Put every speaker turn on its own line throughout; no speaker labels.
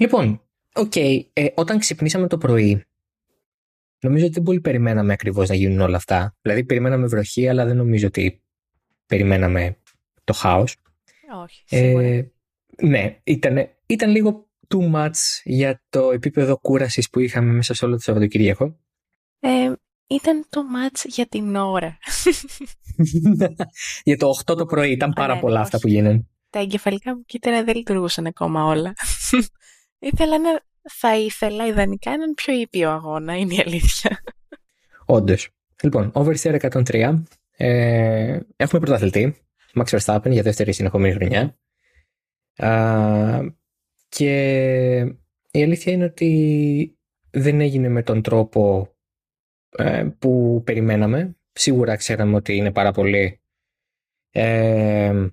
Λοιπόν, ok, okay, ε, όταν ξυπνήσαμε το πρωί, νομίζω ότι δεν πολύ περιμέναμε ακριβώς να γίνουν όλα αυτά. Δηλαδή, περιμέναμε βροχή, αλλά δεν νομίζω ότι περιμέναμε το χάος.
Όχι, σίγουρα. Ε,
ναι, ήταν, ήταν λίγο too much για το επίπεδο κούρασης που είχαμε μέσα σε όλο το Σαββατοκύριακο.
Ε, ήταν too much για την ώρα.
για το 8 το πρωί ήταν πάρα ναι, πολλά αυτά που γίνανε.
Τα εγκεφαλικά μου κύτταρα δεν λειτουργούσαν ακόμα όλα. Ήθελα να, θα ήθελα ιδανικά έναν πιο ήπιο αγώνα, είναι η αλήθεια.
Όντως. Λοιπόν, Oversteer 103. Ε, έχουμε πρωταθλητή, Max Verstappen, για δεύτερη συνεχόμενη χρονιά. και η αλήθεια είναι ότι δεν έγινε με τον τρόπο ε, που περιμέναμε. Σίγουρα ξέραμε ότι είναι πάρα πολύ ε,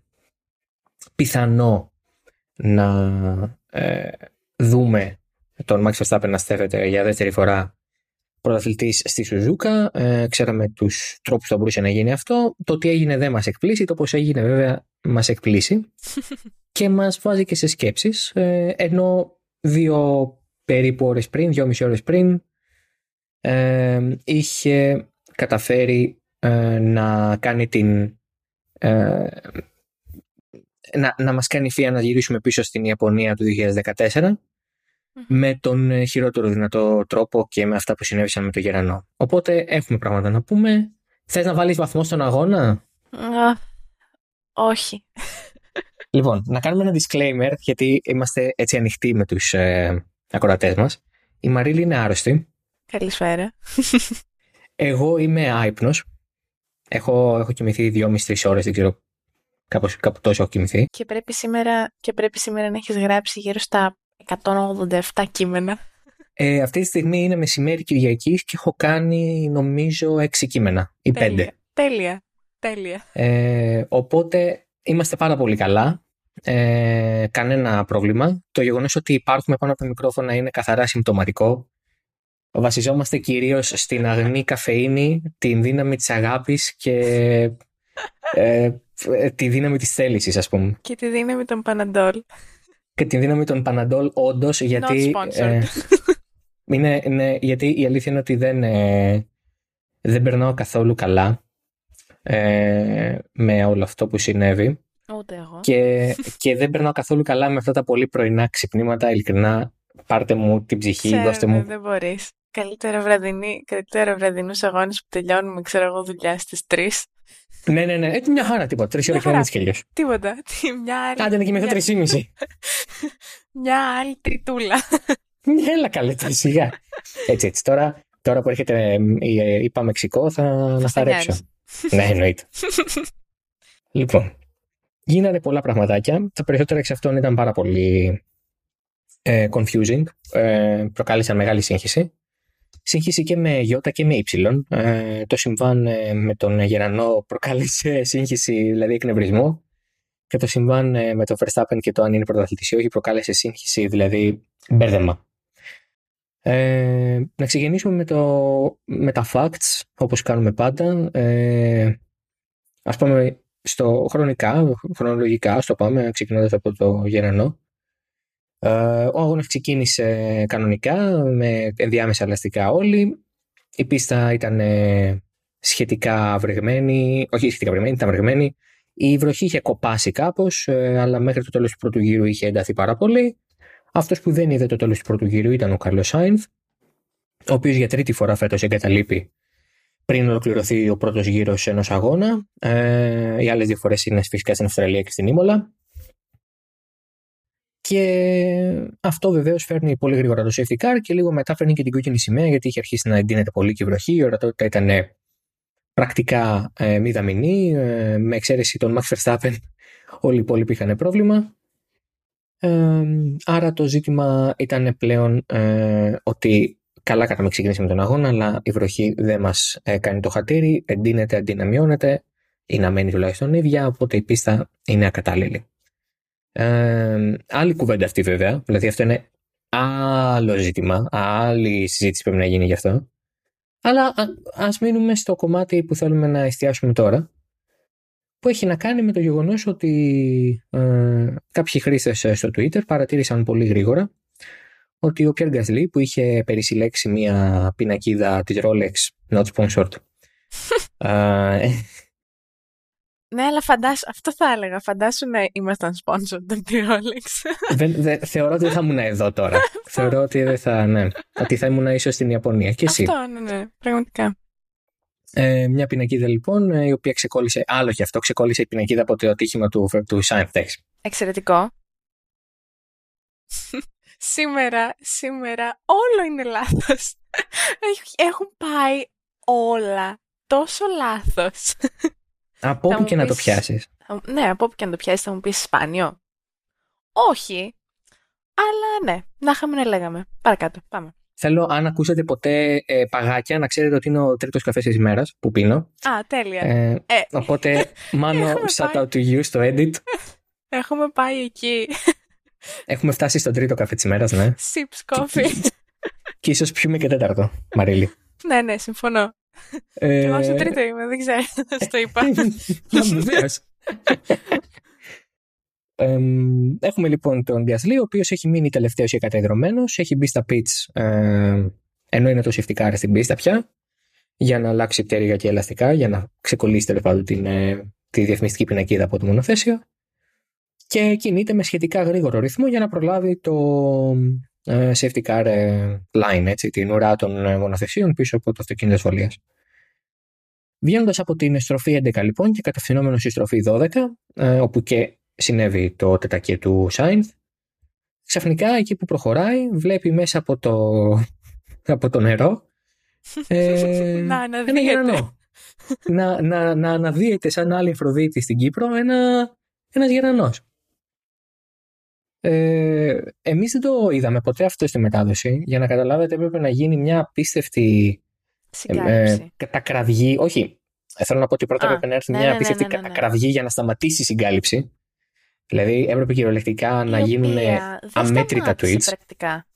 πιθανό να ε, δούμε τον Max Verstappen να στέφεται για δεύτερη φορά πρωταθλητής στη Σουζούκα. Ε, ξέραμε τους τρόπους που θα μπορούσε να γίνει αυτό. Το ότι έγινε δεν μας εκπλήσει. Το πώς έγινε βέβαια μας εκπλήσει. και μας βάζει και σε σκέψεις. Ε, ενώ δύο περίπου ώρες πριν, δυόμιση ώρες πριν, ε, είχε καταφέρει ε, να κάνει την ε, να, να μας κάνει φία να γυρίσουμε πίσω στην Ιαπωνία του 2014 με τον χειρότερο δυνατό τρόπο και με αυτά που συνέβησαν με το Γερανό. Οπότε έχουμε πράγματα να πούμε. Θες να βάλεις βαθμό στον αγώνα;
όχι.
Λοιπόν, να κάνουμε ένα disclaimer γιατί είμαστε έτσι ανοιχτοί με τους ε, ακροατές μας. Η Μαρίλη είναι άρρωστη.
Καλησπέρα.
Εγώ είμαι άϊπνος. Έχω, έχω κοιμηθεί δυόμιση-τρει ώρες, δεν ξέρω Κάπως, κάπου τόσο έχω κοιμηθεί.
Και πρέπει, σήμερα, και πρέπει σήμερα να έχεις γράψει γύρω στα 187 κείμενα.
Ε, αυτή τη στιγμή είναι μεσημέρι Κυριακή και έχω κάνει νομίζω 6 κείμενα ή 5.
Τέλεια. Τέλεια.
Ε, οπότε είμαστε πάρα πολύ καλά. Ε, κανένα πρόβλημα. Το γεγονός ότι υπάρχουμε πάνω από το μικρόφωνα είναι καθαρά συμπτωματικό. Βασιζόμαστε κυρίως στην αγνή καφεΐνη, την δύναμη της αγάπης και ε, ε, τη δύναμη της θέλησης ας πούμε.
Και τη δύναμη των Παναντόλ.
Και τη δύναμη των Παναντόλ όντως γιατί... Ε, είναι, είναι, γιατί η αλήθεια είναι ότι δεν, ε, δεν περνάω καθόλου καλά ε, με όλο αυτό που συνέβη.
Ούτε εγώ.
Και, και δεν περνάω καθόλου καλά με αυτά τα πολύ πρωινά ξυπνήματα. Ειλικρινά, πάρτε μου την ψυχή, Ξέρω, δώστε μου.
Δεν μπορείς. Καλύτερα, βραδινή, καλύτερα βραδινούς αγώνες που τελειώνουμε, ξέρω εγώ, δουλειά στις 3
ναι, ναι, ναι. Έτσι μια χαρά τίποτα. Τρεις ώρες και έτσι κι
Τίποτα. Μια άλλη.
Άντε να κοιμηθώ τρεις ή μισή.
Μια άλλη τριτούλα.
Έλα καλέ τώρα σιγά. Έτσι, έτσι. Τώρα, τώρα που έρχεται η, η Παμεξικό θα να στα ρέψω. ναι, εννοείται. λοιπόν, γίνανε πολλά πραγματάκια. Τα περισσότερα εξ αυτών ήταν πάρα πολύ ε, confusing. Ε, προκάλεσαν μεγάλη σύγχυση σύγχυση και με Ι και με Υ. Ε, το συμβάν ε, με τον Γερανό προκάλεσε σύγχυση, δηλαδή εκνευρισμό. Και το συμβάν ε, με τον Verstappen και το αν είναι πρωταθλητής ή όχι προκάλεσε σύγχυση, δηλαδή μπέρδεμα. Ε, να ξεκινήσουμε με, το, με τα facts, όπως κάνουμε πάντα. Ε, ας πούμε στο χρονικά, χρονολογικά, στο πάμε, ξεκινώντας από το Γερανό. Ε, ο αγώνας ξεκίνησε κανονικά με ενδιάμεσα ελαστικά όλοι. Η πίστα ήταν ε, σχετικά βρεγμένη, όχι σχετικά βρεγμένη, ήταν βρεγμένη. Η βροχή είχε κοπάσει κάπως, ε, αλλά μέχρι το τέλος του πρώτου γύρου είχε ενταθεί πάρα πολύ. Αυτός που δεν είδε το τέλος του πρώτου γύρου ήταν ο Καρλό Σάινθ, ο οποίος για τρίτη φορά φέτος εγκαταλείπει πριν ολοκληρωθεί ο πρώτος γύρος ενός αγώνα. Ε, οι άλλες δύο φορές είναι φυσικά στην Αυστραλία και στην Ήμολα. Και αυτό βεβαίως φέρνει πολύ γρήγορα το safety car και λίγο μετά φέρνει και την κόκκινη σημαία γιατί είχε αρχίσει να εντείνεται πολύ και η βροχή. Η ορατότητα ήταν πρακτικά ε, μηδαμινή. Ε, με εξαίρεση τον Max Verstappen, όλοι οι υπόλοιποι είχαν πρόβλημα. Ε, άρα το ζήτημα ήταν πλέον ε, ότι καλά κάναμε ξεκινήσει με τον αγώνα, αλλά η βροχή δεν μας κάνει το χατήρι, εντείνεται αντί να μειώνεται ή να μένει τουλάχιστον ίδια, οπότε η πίστα είναι ακατάλληλη. Ε, άλλη κουβέντα αυτή βέβαια. Δηλαδή αυτό είναι άλλο ζήτημα. Άλλη συζήτηση πρέπει να γίνει γι' αυτό. Αλλά α μείνουμε στο κομμάτι που θέλουμε να εστιάσουμε τώρα. Που έχει να κάνει με το γεγονός ότι ε, κάποιοι χρήστες στο Twitter παρατήρησαν πολύ γρήγορα ότι ο Pierre Gasly που είχε περισυλλέξει μια πινακίδα της Rolex not sponsored
ναι, αλλά φαντάσου, αυτό θα έλεγα. Φαντάσου να ήμασταν sponsor από τη Rolex.
δεν, θεωρώ ότι δεν θα ήμουν εδώ τώρα. θεωρώ ότι δεν θα, ναι, ότι θα ήμουν ίσως στην Ιαπωνία. Και εσύ;
Αυτό, ναι, ναι, πραγματικά.
Ε, μια πινακίδα λοιπόν, η οποία ξεκόλλησε, άλλο και αυτό, ξεκόλλησε η πινακίδα από το ατύχημα του, του
Εξαιρετικό. σήμερα, σήμερα όλο είναι λάθος. Έχουν πάει όλα τόσο λάθος.
Από όπου και να το πιάσεις.
Ναι, από όπου και να το πιάσεις θα μου πεις σπάνιο. Όχι. Αλλά ναι, να είχαμε να λέγαμε. Παρακάτω, πάμε.
Θέλω, αν ακούσετε ποτέ ε, παγάκια, να ξέρετε ότι είναι ο τρίτος καφές της ημέρας που πίνω.
Α, τέλεια.
Ε, ε. Οπότε, μάνο, shout out to you στο edit.
Έχουμε πάει εκεί.
Έχουμε φτάσει στον τρίτο καφέ της ημέρας, ναι.
Sips coffee. Και,
και ίσως πιούμε και τέταρτο, Μαρίλη.
ναι, ναι, συμφωνώ. Ε... Και εγώ στο τρίτο είμαι, δεν ξέρω, το είπα.
Βεβαίως. έχουμε λοιπόν τον Διασλή, ο οποίος έχει μείνει τελευταίος και κατεδρωμένο. Έχει μπει στα pitch, ε, ενώ είναι το safety στην πίστα πια, για να αλλάξει πτέρυγα και ελαστικά, για να ξεκολλήσει τέλος πάντων την, ε, τη διαφημιστική πινακίδα από το μονοθέσιο. Και κινείται με σχετικά γρήγορο ρυθμό για να προλάβει το ε, safety car ε, line, έτσι, την ουρά των ε, μονοθεσίων πίσω από το αυτοκίνητο ασφαλείας. Βγαίνοντας από την στροφή 11 λοιπόν και κατευθυνόμενος στη στροφή 12, όπου και συνέβη το τετακέ του Σάινθ, ξαφνικά εκεί που προχωράει βλέπει μέσα από το, από το νερό
ε, να ένα γερανό.
να, να, να αναδύεται σαν άλλη Αφροδίτη στην Κύπρο ένα, ένας γερανός. Ε, εμείς δεν το είδαμε ποτέ αυτό στη μετάδοση. Για να καταλάβετε έπρεπε να γίνει μια απίστευτη
ε,
κατακραυγή. Όχι, θέλω να πω ότι πρώτα έπρεπε να έρθει
ναι,
μια
ναι,
απίστευτη
ναι, ναι, ναι.
κατακραυγή για να σταματήσει η συγκάλυψη. Δηλαδή έπρεπε κυριολεκτικά να γίνουν αμέτρητα tweets.
Πρακτικά.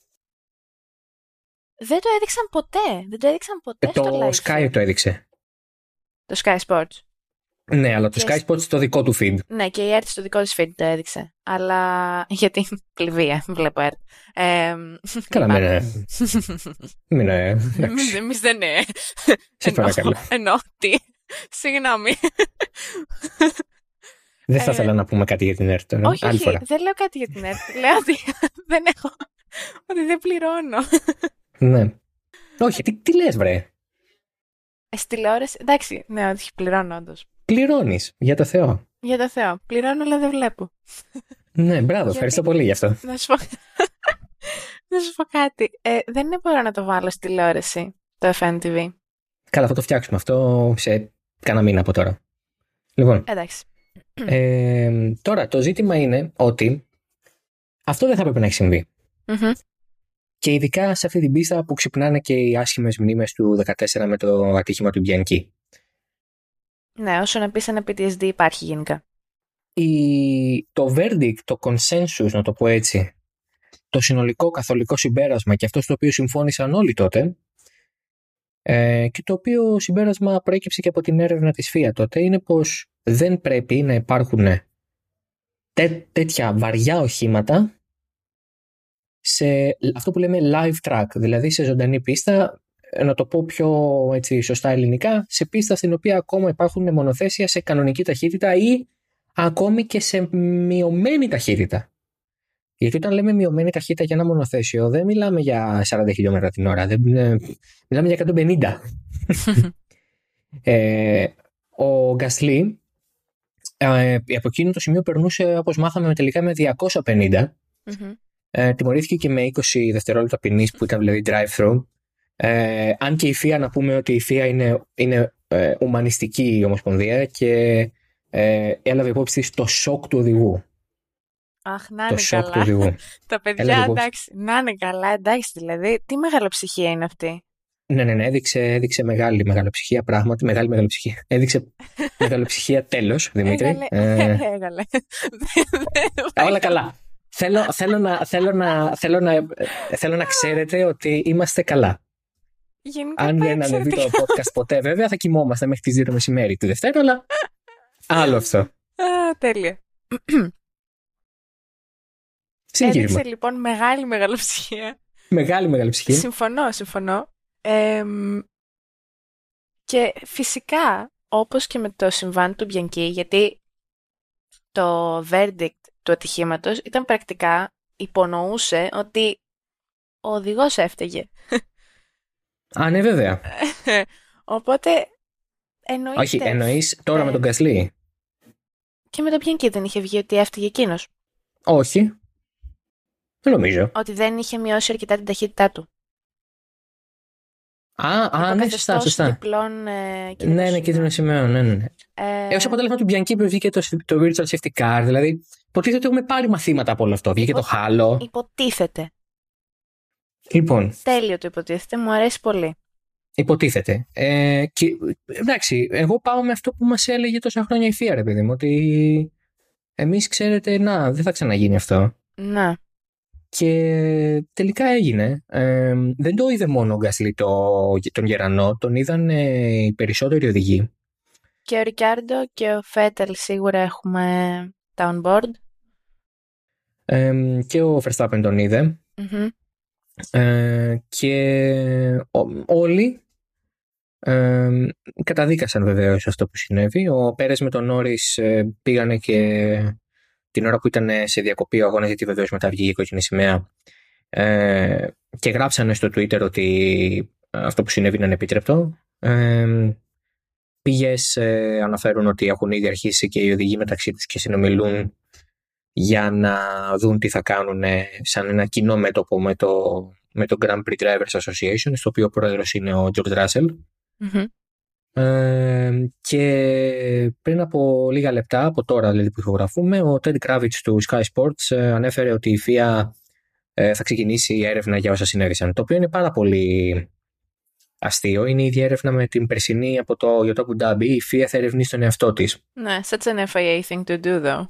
Δεν το έδειξαν ποτέ. Δεν το έδειξαν ποτέ
ε, το Sky το έδειξε.
Το Sky Sports.
Ναι, αλλά το Sky Sports στο δικό του feed.
Ναι, και η ERT στο δικό της feed το έδειξε. Αλλά γιατί πληβία, βλέπω ERT. Ε,
Καλά, μην είναι. Μην είναι.
Εμείς δεν είναι.
Σε παρακαλώ.
Εννοώ, τι. Συγγνώμη.
Δεν θα ήθελα να πούμε κάτι για την ΕΡΤ τώρα.
Όχι, όχι, δεν λέω κάτι για την ΕΡΤ. λέω ότι δεν έχω. Ότι δεν πληρώνω.
Ναι. Όχι, τι, τι λες βρε;
Ε, στη τηλεόραση, εντάξει, ναι, όχι, πληρώνω όντως.
Πληρώνεις, για το Θεό.
Για το Θεό. Πληρώνω, αλλά δεν βλέπω.
Ναι, μπράβο, ευχαριστώ πολύ γι' αυτό.
Να σου πω, να σου πω κάτι. Ε, δεν είναι μπορώ να το βάλω στη τηλεόραση, το FNTV.
Καλά, θα το φτιάξουμε αυτό σε κάνα μήνα από τώρα. Λοιπόν.
Εντάξει.
Ε, τώρα, το ζήτημα είναι ότι αυτό δεν θα έπρεπε να έχει συμβεί.
Mm-hmm.
Και ειδικά σε αυτή την πίστα που ξυπνάνε και οι άσχημες μνήμες του 14 με το ατύχημα του Μπιανκή.
Ναι, όσο να πεις ένα PTSD υπάρχει γενικά.
Η, το verdict, το consensus, να το πω έτσι, το συνολικό καθολικό συμπέρασμα και αυτό στο οποίο συμφώνησαν όλοι τότε ε, και το οποίο συμπέρασμα προέκυψε και από την έρευνα της ΦΙΑ τότε είναι πως δεν πρέπει να υπάρχουν τέ, τέτοια βαριά οχήματα σε αυτό που λέμε live track, δηλαδή σε ζωντανή πίστα, να το πω πιο έτσι, σωστά ελληνικά, σε πίστα στην οποία ακόμα υπάρχουν μονοθέσια σε κανονική ταχύτητα ή ακόμη και σε μειωμένη ταχύτητα. Γιατί όταν λέμε μειωμένη ταχύτητα για ένα μονοθέσιο, δεν μιλάμε για 40 χιλιόμετρα την ώρα, δεν, μιλάμε για 150. ε, ο Γκασλή ε, από εκείνο το σημείο περνούσε, όπως μάθαμε τελικά, με 250. Ε, τιμωρήθηκε και με 20 δευτερόλεπτα ποινής που ήταν δηλαδή drive-thru. Ε, αν και η ΦΙΑ να πούμε ότι η ΦΙΑ είναι, είναι ε, ουμανιστική ομοσπονδία και ε, έλαβε υπόψη της το σοκ του οδηγού.
Αχ, να είναι το καλά. Του Τα παιδιά, εντάξει, να είναι καλά, εντάξει, δηλαδή, τι μεγαλοψυχία είναι αυτή;
Ναι, ναι, ναι, έδειξε, έδειξε μεγάλη μεγαλοψυχία, πράγματι, μεγάλη μεγαλοψυχία. Έδειξε μεγαλοψυχία τέλος, Δημήτρη.
Έγαλε, ε, έγαλε.
Όλα καλά. Θέλω, θέλω, να, θέλω, να, θέλω, να, θέλω να ξέρετε ότι είμαστε καλά.
Γενικά
Αν δεν ανεβεί το podcast ποτέ, βέβαια, θα κοιμόμαστε μέχρι τις 2 το μεσημέρι τη Δευτέρα, αλλά άλλο αυτό.
Α, τέλεια.
Συνεχίζουμε.
Έδειξε λοιπόν μεγάλη μεγαλοψυχία
μεγάλη, μεγάλη ψυχή.
Συμφωνώ, συμφωνώ. και φυσικά, όπως και με το συμβάν του Μπιανκή, γιατί το verdict του ατυχήματος ήταν πρακτικά, υπονοούσε ότι ο οδηγός έφταιγε.
Α, ναι, βέβαια.
Οπότε, εννοείται...
Όχι, εννοείς τώρα με τον Κασλή.
Και με τον Μπιανκή δεν είχε βγει ότι έφταιγε εκείνος;
Όχι. Δεν νομίζω.
Ότι δεν είχε μειώσει αρκετά την ταχύτητά του.
Α, α ναι, σωστά, σωστά.
Διπλών, ε,
ναι, ναι, κίτρινο σημείο, ναι, ναι. ναι. Ε... Έως αποτέλεσμα του Μπιανκή που βγήκε το, το Virtual Safety Car, δηλαδή υποτίθεται ότι έχουμε πάρει μαθήματα από όλο αυτό. Βγήκε το χάλο.
Υποτίθεται.
Λοιπόν.
Τέλειο το υποτίθεται, μου αρέσει πολύ.
Υποτίθεται. Ε, και, εντάξει, εγώ πάω με αυτό που μας έλεγε τόσα χρόνια η Θεία, ρε παιδί μου, ότι εμείς ξέρετε, να, δεν θα ξαναγίνει αυτό.
Να.
Και τελικά έγινε. Ε, δεν το είδε μόνο ο Γκάσλι το, τον Γερανό, τον είδαν ε, οι περισσότεροι οδηγοί.
Και ο Ρικάρντο και ο Φέτελ σίγουρα έχουμε τα on board.
Ε, και ο Verstappen τον είδε. Ε, και όλοι ε, καταδίκασαν βεβαίως αυτό που συνέβη. Ο Πέρες με τον Νόρις ε, πήγανε και την ώρα που ήταν σε διακοπή ο αγώνας, γιατί βεβαίως μετά βγήκε η κόκκινη σημαία. Ε, και γράψανε στο Twitter ότι αυτό που συνέβη είναι ανεπίτρεπτο. Ε, Πηγές ε, αναφέρουν ότι έχουν ήδη αρχίσει και οι οδηγοί μεταξύ τους και συνομιλούν για να δουν τι θα κάνουν σαν ένα κοινό μέτωπο με το, με το Grand Prix Drivers Association, στο οποίο ο πρόεδρος είναι ο George Russell. Ε, και πριν από λίγα λεπτά, από τώρα δηλαδή που ηχογραφούμε, ο Ted Kravitz του Sky Sports ε, ανέφερε ότι η FIA ε, θα ξεκινήσει η έρευνα για όσα συνέβησαν. Το οποίο είναι πάρα πολύ αστείο. Είναι η ίδια έρευνα με την περσινή από το Ιωτό Κουντάμπι. Η FIA θα ερευνήσει τον εαυτό της.
Ναι, such an FIA thing to do, though.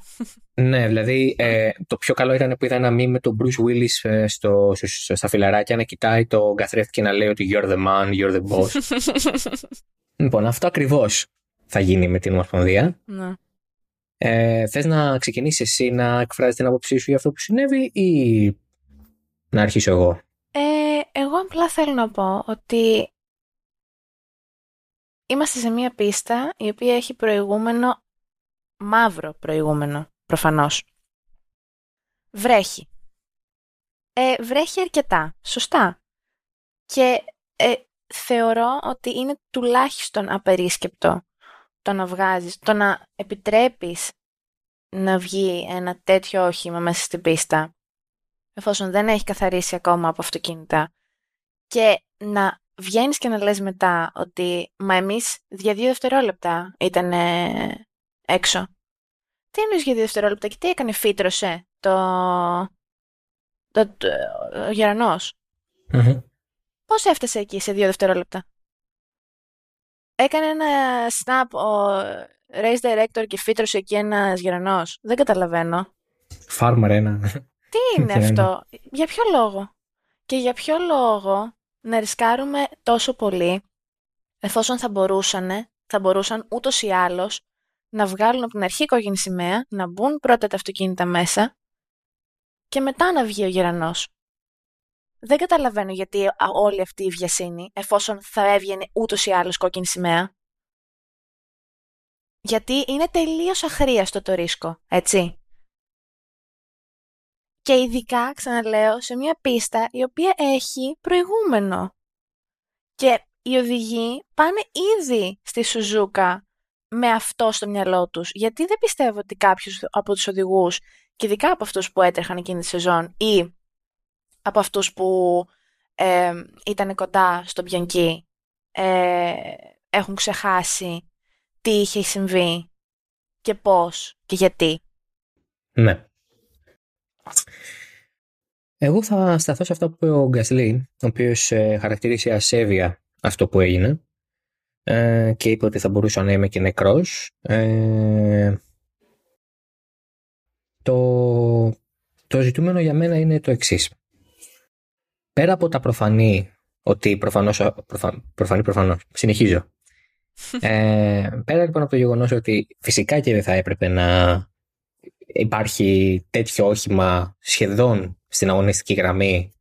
ναι, δηλαδή ε, το πιο καλό ήταν που είδα ένα μήνυμα με τον Bruce Willis ε, στο, στα φιλαράκια να κοιτάει το καθρέφτη και να λέει ότι you're the man, you're the boss. λοιπόν, αυτό ακριβώς θα γίνει με την Ομοσπονδία.
Ναι.
Ε, θες να ξεκινήσεις εσύ να εκφράζεις την άποψή σου για αυτό που συνέβη ή να αρχίσω εγώ;
Ε, εγώ απλά θέλω να πω ότι Είμαστε σε μια πίστα η οποία έχει προηγούμενο, μαύρο προηγούμενο, προφανώς. Βρέχει. Ε, βρέχει αρκετά, σωστά. Και ε, θεωρώ ότι είναι τουλάχιστον απερίσκεπτο το να βγάζεις, το να επιτρέπεις να βγει ένα τέτοιο όχημα μέσα στην πίστα, εφόσον δεν έχει καθαρίσει ακόμα από αυτοκίνητα, και να βγαίνεις και να λες μετά ότι μα εμείς για δύο δευτερόλεπτα ήταν έξω. Τι εννοείς για δύο δευτερόλεπτα και τι έκανε, φύτρωσε το... το, το ο γερανος Πώς έφτασε εκεί σε δύο δευτερόλεπτα; Έκανε ένα snap ο race director και φύτρωσε εκεί ένας γερανός. Δεν καταλαβαίνω.
Farmer ένα.
Τι είναι αυτό. για ποιο λόγο; Και για ποιο λόγο να ρισκάρουμε τόσο πολύ, εφόσον θα μπορούσαν, θα μπορούσαν ούτως ή άλλως να βγάλουν από την αρχή κόκκινη σημαία, να μπουν πρώτα τα αυτοκίνητα μέσα και μετά να βγει ο γερανός. Δεν καταλαβαίνω γιατί όλη αυτή η βιασύνη, εφόσον θα έβγαινε ούτως ή άλλως κόκκινη σημαία. Γιατί είναι τελείως αχρίαστο το ρίσκο, έτσι. Και ειδικά, ξαναλέω, σε μια πίστα η οποία έχει προηγούμενο. Και οι οδηγοί πάνε ήδη στη Σουζούκα με αυτό στο μυαλό τους. Γιατί δεν πιστεύω ότι κάποιος από τους οδηγούς, και ειδικά από αυτούς που έτρεχαν εκείνη τη σεζόν ή από αυτούς που ε, ήταν κοντά στον Πιανκί, ε, έχουν ξεχάσει τι είχε συμβεί και πώς και γιατί.
Ναι. Εγώ θα σταθώ σε αυτό που είπε ο Γκασλή, ο οποίος ε, χαρακτήρισε ασέβεια αυτό που έγινε ε, και είπε ότι θα μπορούσα να είμαι και νεκρός. Ε, το, το ζητούμενο για μένα είναι το εξής. Πέρα από τα προφανή, ότι προφανώς, προφα, προφανή προφανώς, συνεχίζω. Ε, πέρα λοιπόν από το γεγονός ότι φυσικά και δεν θα έπρεπε να υπάρχει τέτοιο όχημα σχεδόν στην αγωνιστική γραμμή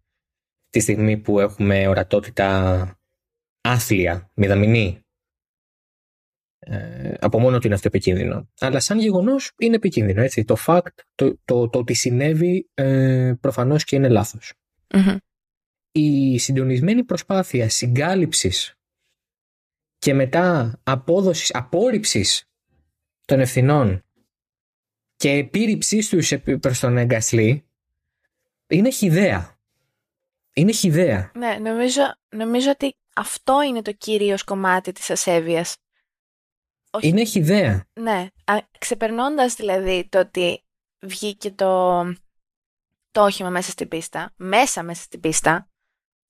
τη στιγμή που έχουμε ορατότητα άθλια, μηδαμινή; Ε, από μόνο του είναι αυτό επικίνδυνο. Αλλά σαν γεγονός είναι επικίνδυνο. Έτσι. Το fact, το, το, το ότι συνέβη ε, προφανώς και είναι λάθος. Η συντονισμένη προσπάθεια συγκάλυψης και μετά απόδοσης, απόρριψης των ευθυνών και επίρρηψής τους προς τον Εγκασλή είναι χιδέα. Είναι χιδέα.
Ναι, νομίζω, νομίζω ότι αυτό είναι το κύριο κομμάτι της ασέβειας.
Είναι χιδέα.
Ναι, ξεπερνώντας δηλαδή το ότι βγήκε το, το όχημα μέσα στην πίστα, μέσα μέσα στην πίστα,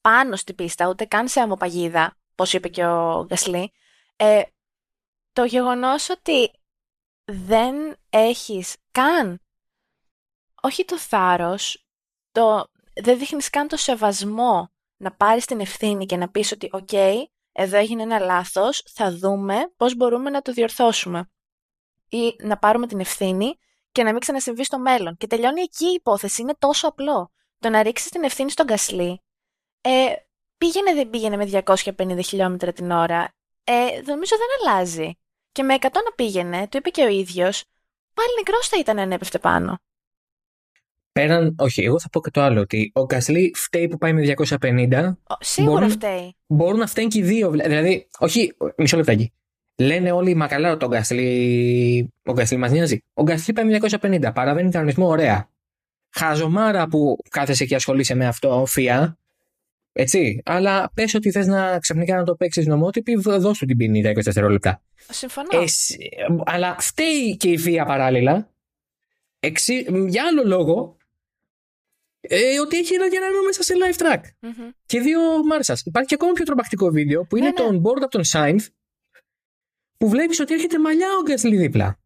πάνω στην πίστα, ούτε καν σε αμοπαγίδα, όπως είπε και ο Γκασλή, ε, το γεγονός ότι δεν έχεις καν, όχι το θάρρος, το, δεν δείχνεις καν το σεβασμό να πάρεις την ευθύνη και να πεις ότι «ΟΚ, εδώ έγινε ένα λάθος, θα δούμε πώς μπορούμε να το διορθώσουμε». Ή να πάρουμε την ευθύνη και να μην ξανασυμβεί στο μέλλον. Και τελειώνει εκεί η υπόθεση, είναι τόσο απλό. Το να ρίξεις την ευθύνη στον Κασλή, ε, πήγαινε δεν πήγαινε με 250 χιλιόμετρα την ώρα, ε, νομίζω δεν αλλάζει. Και με 100 να πήγαινε, το είπε και ο ίδιος, πάλι νεκρός θα ήταν αν έπεφτε πάνω.
Πέραν, όχι, εγώ θα πω και το άλλο, ότι ο Γκασλή φταίει που πάει με 250.
Σίγουρα μπορούν, φταίει.
Μπορούν να φταίνουν και οι δύο. Δηλαδή, όχι, μισό λεπτάκι. Λένε όλοι, μα καλά, ο Γκασλή, ο Γκασλή μας νοιάζει. Ο Γκασλή πάει με 250. Παραβαίνει κανονισμό, ωραία. Χαζομάρα που κάθεσαι και ασχολείσαι με αυτό, φία. Έτσι. Αλλά πες ότι θες να ξαφνικά να το παίξεις νομότυπη, δώσ' του την ποινή τα 20 δευτερόλεπτα.
Συμφωνώ.
αλλά φταίει και η βία παράλληλα. Εξι, για άλλο λόγο, ε, ότι έχει ένα γερανό μέσα σε live track. Mm-hmm. Και δύο Μάρσας. Υπάρχει και ακόμα πιο τρομακτικό βίντεο που είναι ναι, το ναι. board από τον Sainz που βλέπεις ότι έρχεται μαλλιά ο Γκάσλι δίπλα.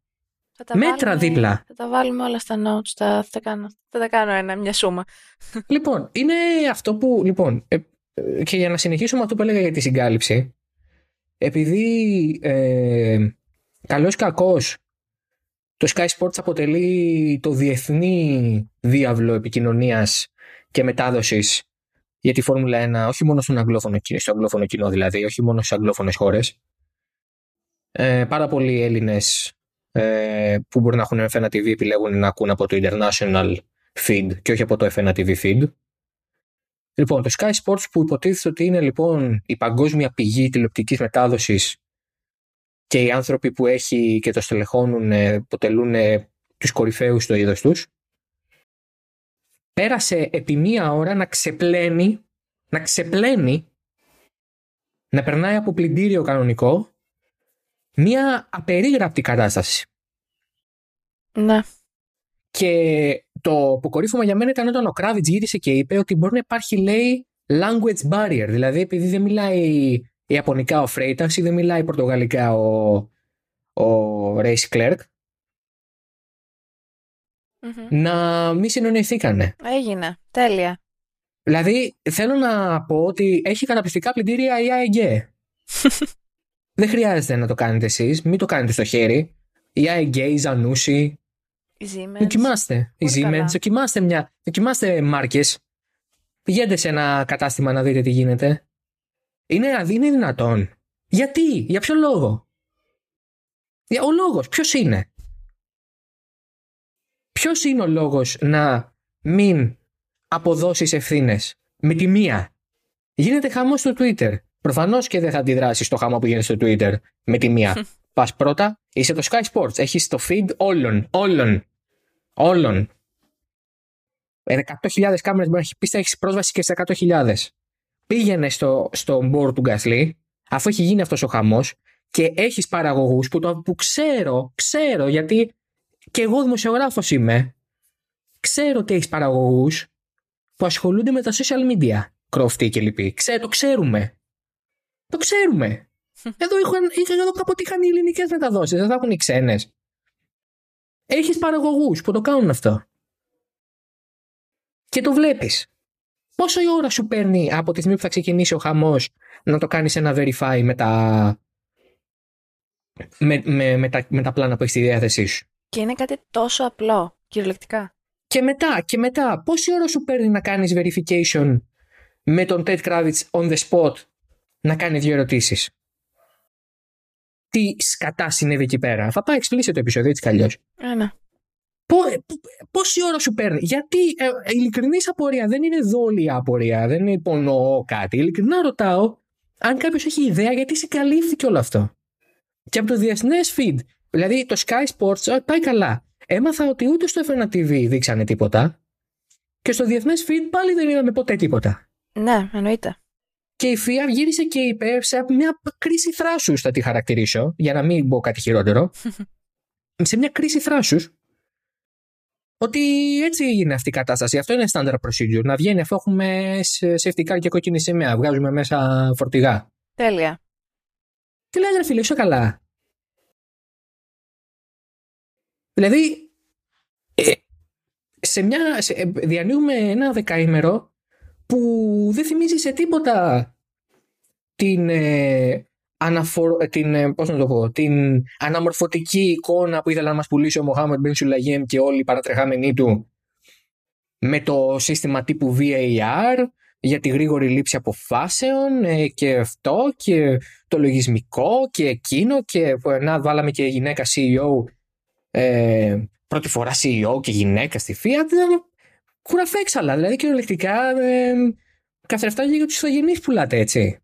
Μέτρα βάλουμε, δίπλα.
Θα τα βάλουμε όλα στα notes. Θα, θα, κάνω, θα τα κάνω ένα, μια σούμα.
Λοιπόν, είναι αυτό που. Λοιπόν, ε, ε, και για να συνεχίσουμε αυτό που έλεγα για τη συγκάλυψη, επειδή ε, καλός ή κακός το Sky Sports αποτελεί το διεθνή διάβλο επικοινωνίας και μετάδοσης για τη Φόρμουλα 1, όχι μόνο στον αγγλόφωνο, στο αγγλόφωνο κοινό δηλαδή, όχι μόνο στις αγγλόφωνες χώρες. Ε, πάρα πολλοί Έλληνες ε, που μπορεί να έχουν F1 TV επιλέγουν να ακούν από το International feed και όχι από το F1 TV feed. Λοιπόν, το Sky Sports που υποτίθεται ότι είναι λοιπόν η παγκόσμια πηγή τηλεοπτικής μετάδοσης και οι άνθρωποι που έχει και το στελεχώνουν ε, αποτελούν ε, τους κορυφαίους στο είδος τους πέρασε επί μία ώρα να ξεπλένει να ξεπλένει να περνάει από πλυντήριο κανονικό μία απερίγραπτη κατάσταση.
Ναι.
Και το αποκορύφωμα για μένα ήταν όταν ο Κράβιτς γύρισε και είπε ότι μπορεί να υπάρχει λέει language barrier, δηλαδή επειδή δεν μιλάει Ιαπωνικά ο Φρέιταξ ή δεν μιλάει Πορτογαλικά ο, ο Ρέις Κλέρκ. Να μην συνονιθήκανε.
Έγινε. Τέλεια.
Δηλαδή θέλω να πω ότι έχει καταπληκτικά πλυντήρια η AEG. δεν χρειάζεται να το κάνετε εσείς. Μην το κάνετε στο χέρι. Η AEG, η Zanussi.
Η Siemens.
Δοκιμάστε. Η Siemens. Δοκιμάστε μια. Δοκιμάστε μάρκες. Πηγαίνετε σε ένα κατάστημα να δείτε τι γίνεται. Είναι, είναι δυνατόν. Γιατί, για ποιο λόγο; Ο λόγος, ποιος είναι; Ποιος είναι ο λόγος να μην αποδώσεις ευθύνες; Με τη μία. Γίνεται χαμός στο Twitter. Προφανώς και δεν θα αντιδράσεις στο χαμό που γίνεται στο Twitter με τη μία. Πας πρώτα, είσαι το Sky Sports. Έχεις το feed όλων. Όλων. Όλων. 100.000 κάμερες μπορεί να έχεις πίστα, έχεις πρόσβαση και σε 100.000 πήγαινε στο, στο board του Γκάσλι, αφού έχει γίνει αυτός ο χαμός και έχεις παραγωγούς που, το, που ξέρω, ξέρω γιατί και εγώ δημοσιογράφος είμαι, ξέρω ότι έχεις παραγωγούς που ασχολούνται με τα social media, κροφτή και λοιποί. Ξέρω, το ξέρουμε. Το ξέρουμε. Εδώ, είχαν, εδώ κάποτε είχαν οι ελληνικές μεταδόσεις, δεν θα έχουν οι ξένες. Έχεις παραγωγούς που το κάνουν αυτό. Και το βλέπεις. Πόσο η ώρα σου παίρνει από τη στιγμή που θα ξεκινήσει ο χαμός να το κάνεις ένα verify με τα, με, με, με, τα, με τα πλάνα που έχεις στη διάθεσή σου;
Και είναι κάτι τόσο απλό, κυριολεκτικά.
Και μετά, και μετά, πόση ώρα σου παίρνει να κάνεις verification με τον Ted Kravitz on the spot να κάνει δύο ερωτήσεις. Τι σκατά συνέβη εκεί πέρα; Θα πάει εξπλήσει το επεισόδιο έτσι κι αλλιώς.
Ένα.
Πόση ώρα σου παίρνει, Γιατί ε, ειλικρινής απορία δεν είναι δόλια απορία, δεν υπονοώ κάτι. Ειλικρινά ρωτάω αν κάποιος έχει ιδέα γιατί συγκαλύφθηκε όλο αυτό. Και από το διεθνές feed, δηλαδή το Sky Sports, πάει καλά. Έμαθα ότι ούτε στο F1 TV δείξανε τίποτα. Και στο διεθνές feed πάλι δεν είδαμε ποτέ τίποτα.
Ναι, εννοείται.
Και η FIA γύρισε και είπε σε μια κρίση θράσους, θα τη χαρακτηρίσω, για να μην πω κάτι χειρότερο. σε μια κρίση θράσους, ότι έτσι είναι αυτή η κατάσταση. Αυτό είναι standard procedure. Να βγαίνει αφού έχουμε safety car και κόκκινη σημαία. Βγάζουμε μέσα φορτηγά.
Τέλεια.
Τι λέει, ρε φίλε, είσαι καλά; Δηλαδή, ε, σε μια, σε, ε, διανύουμε ένα δεκαήμερο που δεν θυμίζει σε τίποτα την, ε, αναφορ, την, πώς να το πω, την αναμορφωτική εικόνα που ήθελε να μας πουλήσει ο Μοχάμετ Μπιν Σουλαγέμ και όλοι οι παρατρεχάμενοι του με το σύστημα τύπου VAR για τη γρήγορη λήψη αποφάσεων ε, και αυτό και το λογισμικό και εκείνο και να βάλαμε και γυναίκα CEO ε, πρώτη φορά CEO και γυναίκα στη Fiat. Κουραφέξαλα δηλαδή κυριολεκτικά ε, καθρεφτά για τους ηθογενείς πουλάτε έτσι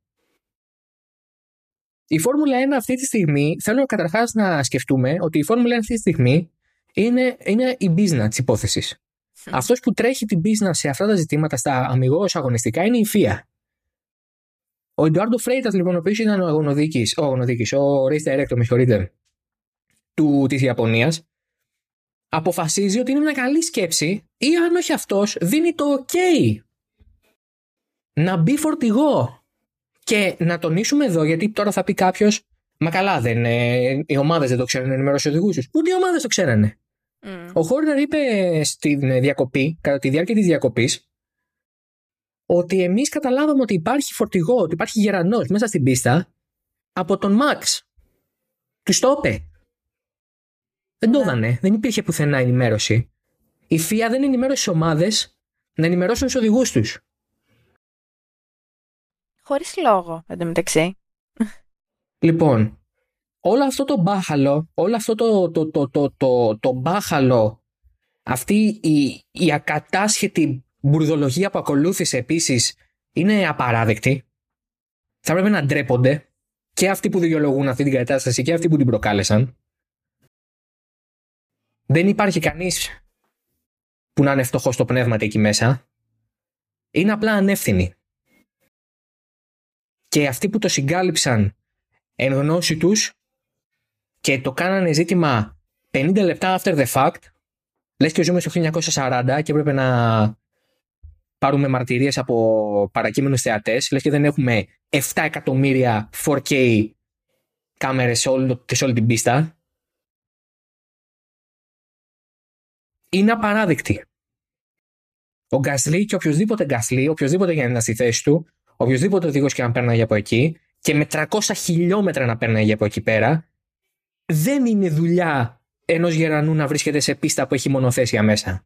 η Φόρμουλα 1 αυτή τη στιγμή, θέλω καταρχάς να σκεφτούμε ότι η Φόρμουλα 1 αυτή τη στιγμή είναι, είναι η business τη υπόθεσης. Mm. Αυτός που τρέχει την business σε αυτά τα ζητήματα στα αμυγός αγωνιστικά είναι η FIA. Ο Εντουάρντο Φρέιτας, λοιπόν, ο οποίος ήταν ο αγωνοδίκης, ο, αγωνοδίκης, ο race director, με συγχωρείτε, της Ιαπωνίας, αποφασίζει ότι είναι μια καλή σκέψη ή αν όχι αυτός, δίνει το OK να μπει φορτηγό και να τονίσουμε εδώ, γιατί τώρα θα πει κάποιος, Μα καλά, δεν, ε, οι ομάδες δεν το ξέρουν να ενημερώσει οδηγούς του. Ούτε οι ομάδες το ξέρανε. Mm. Ο Χόρνερ είπε στην διακοπή, κατά τη διάρκεια της διακοπής, ότι εμείς καταλάβαμε ότι υπάρχει φορτηγό, ότι υπάρχει γερανός μέσα στην πίστα από τον Μαξ. Τους το είπε. Δεν το ναι. έδανε. Δεν υπήρχε πουθενά ενημέρωση. Η ΦΙΑ δεν ενημέρωσε τι ομάδες να ενημερώσουν τους οδηγούς τους.
Χωρίς λόγο, εντωμεταξύ.
Λοιπόν, όλο αυτό το μπάχαλο, όλο αυτό το, το, το, το, το, το μπάχαλο, αυτή η, η ακατάσχετη μπουρδολογία που ακολούθησε επίσης είναι απαράδεκτη. Θα πρέπει να ντρέπονται και αυτοί που δικαιολογούν αυτή την κατάσταση και αυτοί που την προκάλεσαν. Δεν υπάρχει κανείς που να είναι φτωχός στο πνεύμα εκεί μέσα. Είναι απλά ανεύθυνοι και αυτοί που το συγκάλυψαν εν γνώση τους και το κάνανε ζήτημα 50 λεπτά after the fact, λες και ζούμε στο 1940 και έπρεπε να πάρουμε μαρτυρίες από παρακείμενους θεατές, λες και δεν έχουμε 7 εκατομμύρια 4K κάμερες σε, όλη, σε όλη την πίστα. Είναι απαράδεκτη. Ο Γκάσλι και οποιοδήποτε Γκάσλι, οποιοδήποτε για να είναι στη θέση του, οποιοδήποτε οδηγός και να παίρναγε από εκεί και με 300 χιλιόμετρα να παίρναγε από εκεί πέρα, δεν είναι δουλειά ενός γερανού να βρίσκεται σε πίστα που έχει μονοθέσια μέσα.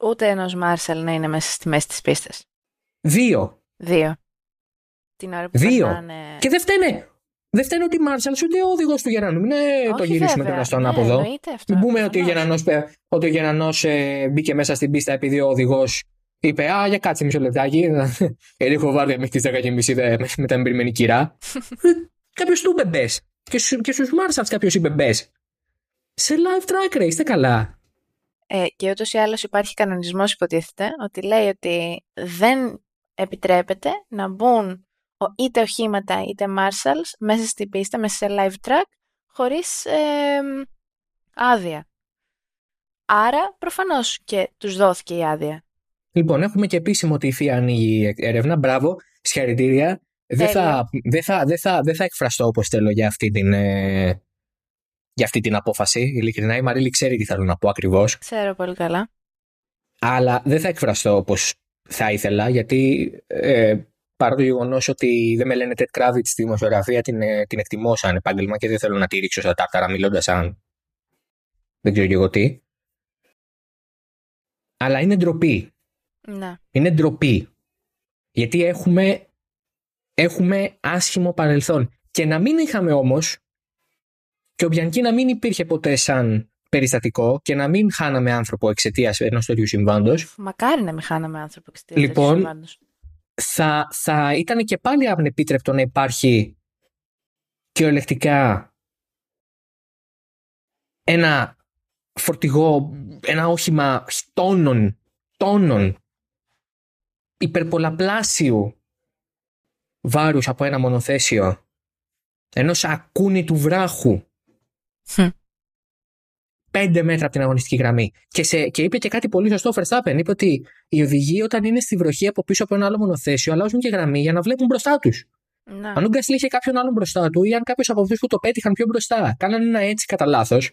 Ούτε ενός Μάρσελ να είναι μέσα στη μέση της πίστας.
Δύο.
Δύο. Την ώρα που
Δύο.
Περνάνε...
Και δεν φταίνε. Δεν φταίνε ότι Μάρσαλ ούτε ο οδηγός του Γερανού. Μην ε, το γυρίσουμε τώρα στον ναι, άποδο. Μην πούμε ότι ο Γερανός ε, μπήκε μέσα στην πίστα επειδή ο οδηγός είπε Α, για κάτσε μισό λεπτάκι. Γιατί έχω βάρδια μέχρι τις 10.30 με τα εμπειρημένη κυρά. κάποιος του είπε μπες. Και, και στου Μάρσαλ κάποιος είπε μπες. Σε live track race, είστε καλά.
Ε, και ούτως ή άλλως υπάρχει κανονισμός, υποτίθεται, ότι λέει ότι δεν επιτρέπεται να μπουν είτε οχήματα είτε Marshalls μέσα στην πίστα, μέσα σε live track, χωρίς ε, άδεια. Άρα, προφανώς και τους δόθηκε η άδεια.
Λοιπόν, έχουμε και επίσημο ότι η ΦΙΑ ανοίγει έρευνα. Μπράβο, συγχαρητήρια. Δεν θα, δεν, θα, δεν, θα, δεν θα εκφραστώ όπως θέλω για αυτή την, ε, για αυτή την απόφαση. Ειλικρινά, η Μαρίλη ξέρει τι θέλω να πω ακριβώς.
Ξέρω πολύ καλά.
Αλλά δεν θα εκφραστώ όπως θα ήθελα, γιατί ε, παρά το γεγονός ότι δεν με λένε Ted Kravitz στη δημοσιογραφία, την, ε, την εκτιμώ σαν επάγγελμα και δεν θέλω να τη ρίξω στα τάρταρα μιλώντας σαν. Δεν ξέρω και εγώ τι. Αλλά είναι ντροπή
ναι.
Είναι ντροπή. Γιατί έχουμε, έχουμε άσχημο παρελθόν. Και να μην είχαμε όμως, και ο Μπιανκή να μην υπήρχε ποτέ σαν περιστατικό και να μην χάναμε άνθρωπο εξαιτίας ενός τέτοιου συμβάντος.
Μακάρι να μην χάναμε άνθρωπο εξαιτίας
λοιπόν,
συμβάντος.
Θα, θα ήταν και πάλι ανεπίτρεπτο να υπάρχει κυριολεκτικά ένα φορτηγό, ένα όχημα τόνων, τόνων υπερπολαπλάσιου βάρους από ένα μονοθέσιο ενός ακούνη του βράχου πέντε μέτρα από την αγωνιστική γραμμή. Και, σε, και είπε και κάτι πολύ σωστό ο Verstappen. Είπε ότι οι οδηγοί όταν είναι στη βροχή από πίσω από ένα άλλο μονοθέσιο αλλάζουν και γραμμή για να βλέπουν μπροστά τους.
Να.
Αν ο Γκάσλι είχε κάποιον άλλον μπροστά του ή αν κάποιος από αυτούς που το πέτυχαν πιο μπροστά κάνανε ένα έτσι κατά λάθος,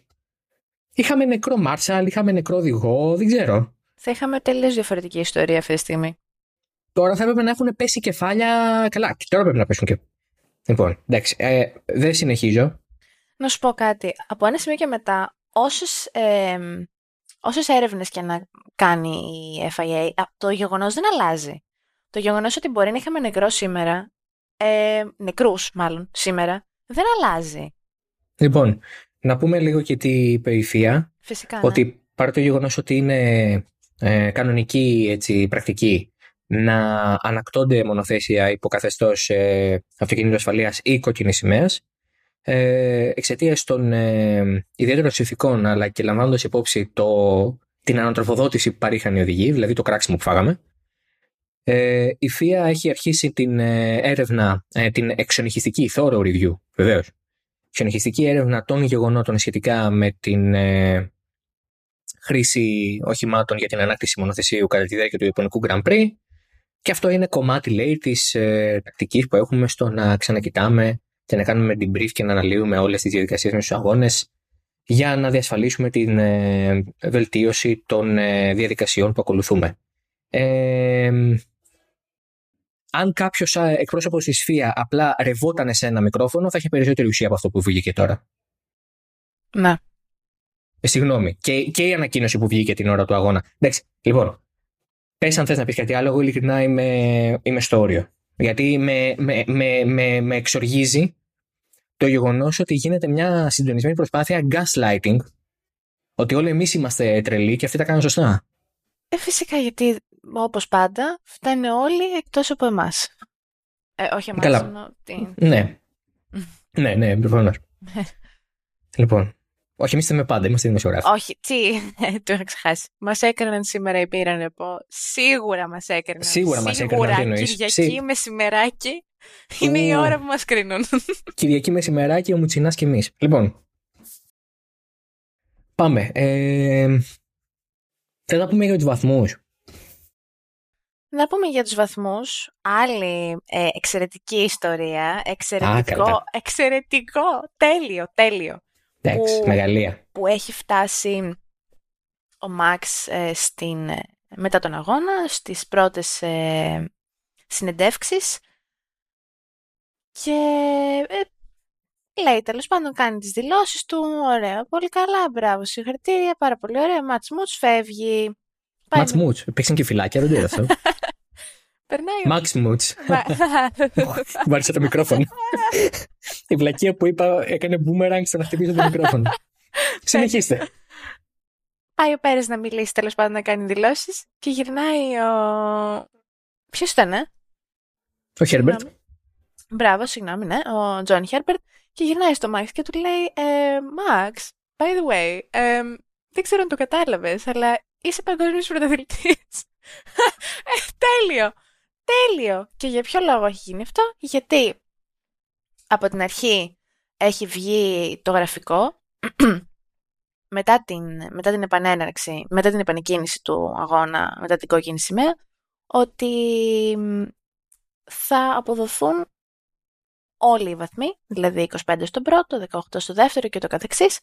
είχαμε νεκρό Μάρσαλ, είχαμε νεκρό οδηγό, δεν ξέρω.
Θα είχαμε τελείως διαφορετική ιστορία αυτή τη στιγμή.
Τώρα θα έπρεπε να έχουν πέσει κεφάλια. Καλά, και τώρα πρέπει να πέσουν και. Λοιπόν, εντάξει, ε, δεν συνεχίζω.
Να σου πω κάτι. Από ένα σημείο και μετά, όσες, ε, όσες έρευνες και να κάνει η FIA, το γεγονός δεν αλλάζει. Το γεγονός ότι μπορεί να είχαμε νεκρό σήμερα, ε, νεκρούς μάλλον σήμερα, δεν αλλάζει.
Λοιπόν, να πούμε λίγο και τι είπε η ΦΙΑ.
Φυσικά, ναι.
Ότι παρά το γεγονός ότι είναι ε, κανονική έτσι, πρακτική να ανακτώνται μονοθέσια υποκαθεστώς ε, αυτοκινήτου ασφαλείας ή κόκκινης σημαίας, ε, εξαιτίας των ε, ιδιαίτερων συνθηκών αλλά και λαμβάνοντας υπόψη το, την ανατροφοδότηση που παρήχαν οι οδηγοί, δηλαδή το κράξιμο που φάγαμε. Ε, η ΦΙΑ έχει αρχίσει την ε, έρευνα, ε, την εξονυχιστική thorough review, βεβαίως. Εξονυχιστική έρευνα των γεγονότων σχετικά με την ε, χρήση οχημάτων για την ανάκτηση μονοθεσίου κατά τη διάρκεια του Ιαπωνικού Grand Prix. Και αυτό είναι κομμάτι, λέει, της ε, τακτικής που έχουμε στο να ξανακοιτάμε και να κάνουμε debrief και να αναλύουμε όλες τις διαδικασίες με στους αγώνες για να διασφαλίσουμε την ε, βελτίωση των ε, διαδικασιών που ακολουθούμε. Ε, αν κάποιος εκπρόσωπος της ΦΙΑ απλά ρευόταν σε ένα μικρόφωνο, θα είχε περισσότερη ουσία από αυτό που βγήκε τώρα.
Ναι.
Ε, συγγνώμη. Και, και η ανακοίνωση που βγήκε την ώρα του αγώνα. Εντάξει, λοιπόν. Πες αν θες να πεις κάτι άλλο, εγώ ειλικρινά είμαι, είμαι στο όριο. Γιατί με, με, με, με, με εξοργίζει το γεγονός ότι γίνεται μια συντονισμένη προσπάθεια gaslighting. Ότι όλοι εμείς είμαστε τρελοί και αυτοί τα κάνουν σωστά.
Ε, φυσικά γιατί όπως πάντα φταίνε όλοι εκτός από εμάς. Ε, όχι εμάς,
Καλά.
εννοώ την...
Ναι. ναι, ναι, προφανώς. λοιπόν. Όχι, εμείς είμαστε πάντα, είμαστε δημοσιογράφοι.
όχι, τι, ε, το είχα ξεχάσει. Μας έκαναν σήμερα η πήραν πω. Σίγουρα μας έκαναν.
Σίγουρα μας έκαναν, τι εννοείς.
Κυριακή
Σί-
μεσημεράκι είναι η
Ου.
ώρα που μας κρίνουν.
Κυριακή μεσημεράκι, ο Μουτσινάς και εμείς. Λοιπόν. Πάμε. Ε, θέλω να πούμε για τους βαθμούς.
Να πούμε για τους βαθμούς, άλλη ε, εξαιρετική ιστορία, εξαιρετικό,
καλά.
εξαιρετικό, τέλειο, τέλειο,
Εντάξει,
Ου.
μεγαλεία.
που έχει φτάσει ο Μαξ ε, στην, ε, μετά τον αγώνα, στις πρώτες ε, συνεντεύξεις και ε, λέει τέλος πάντων κάνει τις δηλώσεις του, ωραία, πολύ καλά, μπράβο, συγχαρητήρια, πάρα πολύ ωραία, μάτς μουτς, φεύγει. Πάει
Ματς Μούτ. Παίξαν και φυλάκια, δεν το είδα αυτό.
Περνάει ο
Μαξ Μούτ. Μου άρεσε το μικρόφωνο. Η βλακεία που είπα έκανε boomerang στο να χτυπήσω το μικρόφωνο. Συνεχίστε.
Πάει ο Πέρες να μιλήσει τέλος πάντων να κάνει δηλώσεις και γυρνάει ο... Ποιος ήταν, ε;
Ο Χέρμπερτ.
Συγγνώμη. Μπράβο, συγγνώμη, ναι, ο Τζον Χέρμπερτ και γυρνάει στο Μαξ και του λέει ε, Μαξ, by the way, ε, δεν ξέρω αν το κατάλαβες, αλλά είσαι παγκόσμιος πρωταθλητής. ε, τέλειο, τέλειο. Και για ποιο λόγο έχει γίνει αυτό, γιατί από την αρχή έχει βγει το γραφικό μετά την, μετά την επανέναρξη, μετά την επανεκκίνηση του αγώνα, μετά την κόκκινη σημαία, ότι μ, θα αποδοθούν όλοι οι βαθμοί, δηλαδή 25 στον πρώτο, 18 στο δεύτερο και το καθεξής,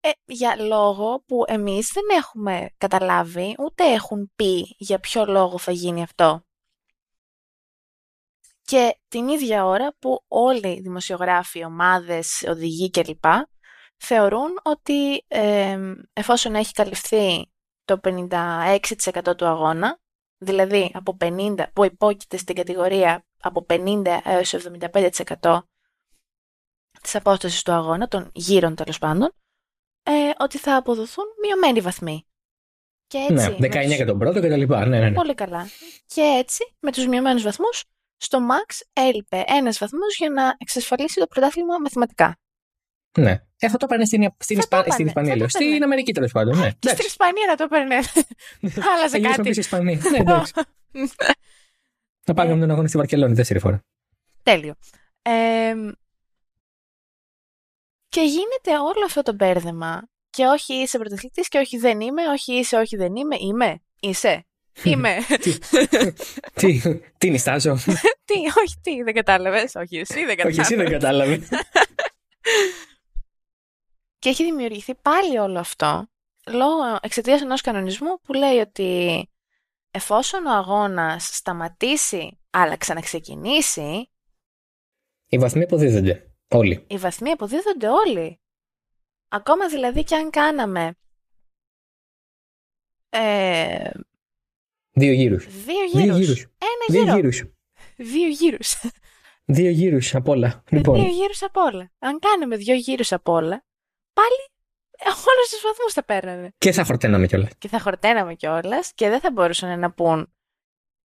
ε, για λόγο που εμείς δεν έχουμε καταλάβει, ούτε έχουν πει για ποιο λόγο θα γίνει αυτό. Και την ίδια ώρα που όλοι οι δημοσιογράφοι, ομάδες, οδηγοί κλπ. θεωρούν ότι ε, εφόσον έχει καλυφθεί το 56% του αγώνα, δηλαδή από 50, που υπόκειται στην κατηγορία από 50 έως 75% της απόστασης του αγώνα, των γύρων τέλος πάντων, ε, ότι θα αποδοθούν μειωμένοι βαθμοί.
Και έτσι, ναι, 19 για τον πρώτο και τα λοιπά. Ναι, ναι, ναι.
Πολύ καλά. Και έτσι, με τους μειωμένους βαθμούς, στο Max έλειπε ένας βαθμός για να εξασφαλίσει το πρωτάθλημα μαθηματικά.
Ναι. Ε, θα το έπαιρνε στην, στην, Ισπα... στην Ισπανία, Στην Αμερική τέλος πάντων. Ναι.
Και στην Ισπανία να το έπαιρνε. Άλλαζε κάτι.
Στην Ισπανία. ναι, εντάξει. να πάμε με τον αγώνα στη Βαρκελόνη, δεύτερη φορά.
Τέλειο. Ε, και γίνεται όλο αυτό το μπέρδεμα. Και όχι είσαι πρωταθλητής και όχι δεν είμαι, όχι είσαι, όχι δεν είμαι. Είμαι. Είσαι. Είμαι;
τι, τι νιστάζω;
τι, όχι, τι, δεν κατάλαβες. Όχι, εσύ δεν κατάλαβε.
Όχι, εσύ δεν κατάλαβες.
Και έχει δημιουργηθεί πάλι όλο αυτό λόγω εξαιτίας ενός κανονισμού που λέει ότι εφόσον ο αγώνας σταματήσει αλλά ξαναξεκινήσει.
Οι βαθμοί αποδίδονται όλοι.
Οι βαθμοί αποδίδονται όλοι. Ακόμα δηλαδή και αν κάναμε. Ε,
δύο γύρους.
Δύο γύρους.
Δύο γύρους.
Ένα
δύο γύρους.
Δύο γύρους.
Δύο γύρους από όλα. Λοιπόν.
Δύο γύρους από όλα. Αν κάναμε δύο γύρους από όλα, πάλι όλους τους βαθμούς θα παίρνανε.
Και θα χορταίναμε κιόλας.
Και θα χορταίναμε κιόλας και δεν θα μπορούσαν να πούν.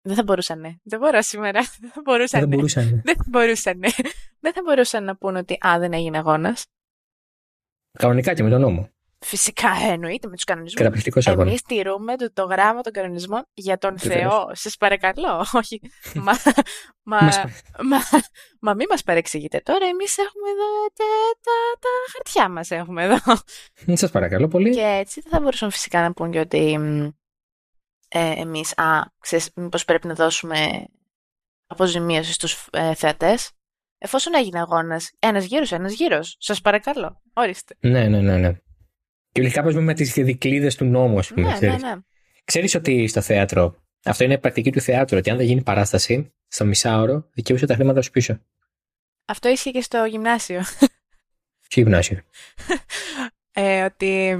Δεν θα μπορούσαν. Δεν μπορώ σήμερα. Δεν θα μπορούσαν.
Δεν μπορούσαν.
Δεν θα μπορούσαν. Δεν θα μπορούσαν να πούν ότι Α, δεν έγινε αγώνας.
Κανονικά και με τον νόμο.
Φυσικά εννοείται με τους κανονισμούς.
Καταπληκτικός αγώνας.
Εμεί τηρούμε το, το γράμμα των κανονισμών για τον Θεό. Σας παρακαλώ. Όχι. μα, μα, μας, μα μην μας παρεξηγείτε τώρα. Εμείς έχουμε εδώ τα, τα, τα χαρτιά μας. Έχουμε εδώ.
Σας παρακαλώ πολύ.
Και έτσι δεν θα μπορούσαν φυσικά να πούν και ότι ε, εμείς, α, ξέρεις, μήπως πρέπει να δώσουμε αποζημίωση στους ε, θεατές. Εφόσον έγινε αγώνας, ένας γύρος, ένας γύρος. Σας παρακαλώ. Ορίστε.
Ναι, ναι, ναι. ναι. Και κάπως με τις δικλείδες του νόμου, ας πούμε.
Ναι, ναι, ναι.
Ξέρεις ότι στο θέατρο, αυτό είναι πρακτική του θεάτρου, ότι αν δεν γίνει παράσταση, στο μισάωρο, δικαιούσε τα χρήματα σου πίσω.
Αυτό ίσχυε και στο γυμνάσιο.
Ποιο γυμνάσιο;
ε, ότι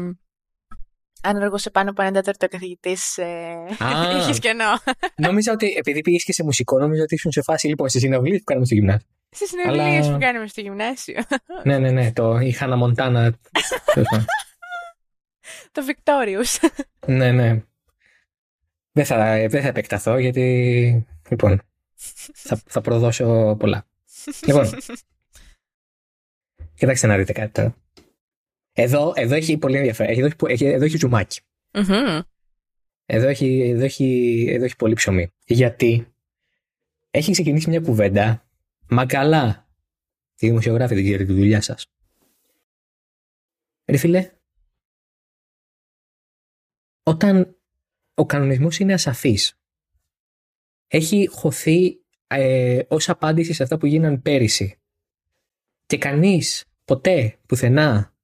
αν αργούσε πάνω από ένα τέταρτο καθηγητής, ε, είχες κενό.
νόμιζα ότι επειδή πήγες και σε μουσικό, νόμιζα ότι ήσουν σε φάση λοιπόν στη συναυλίες που κάναμε στο γυμνάσιο.
Στι συναυλίες Αλλά... που κάναμε στο γυμνάσιο.
ναι, ναι, ναι. Το, η Χάνα Μοντάνα.
Το Victorious.
ναι, ναι. Δεν θα, δεν θα επεκταθώ γιατί. Λοιπόν. Θα, θα προδώσω πολλά. λοιπόν. Κοιτάξτε να δείτε κάτι τώρα. Εδώ, εδώ έχει πολύ ενδιαφέρον. Εδώ έχει, εδώ έχει τζουμάκι. Mm-hmm. Εδώ, έχει, εδώ, έχει, εδώ έχει πολύ ψωμί. Γιατί έχει ξεκινήσει μια κουβέντα. Μα καλά. Τη δημοσιογράφη δεν ξέρετε τη δουλειά σας. Ρε φίλε, όταν ο κανονισμός είναι ασαφής, έχει χωθεί ε, ως απάντηση σε αυτά που γίναν πέρυσι και κανείς ποτέ, πουθενά,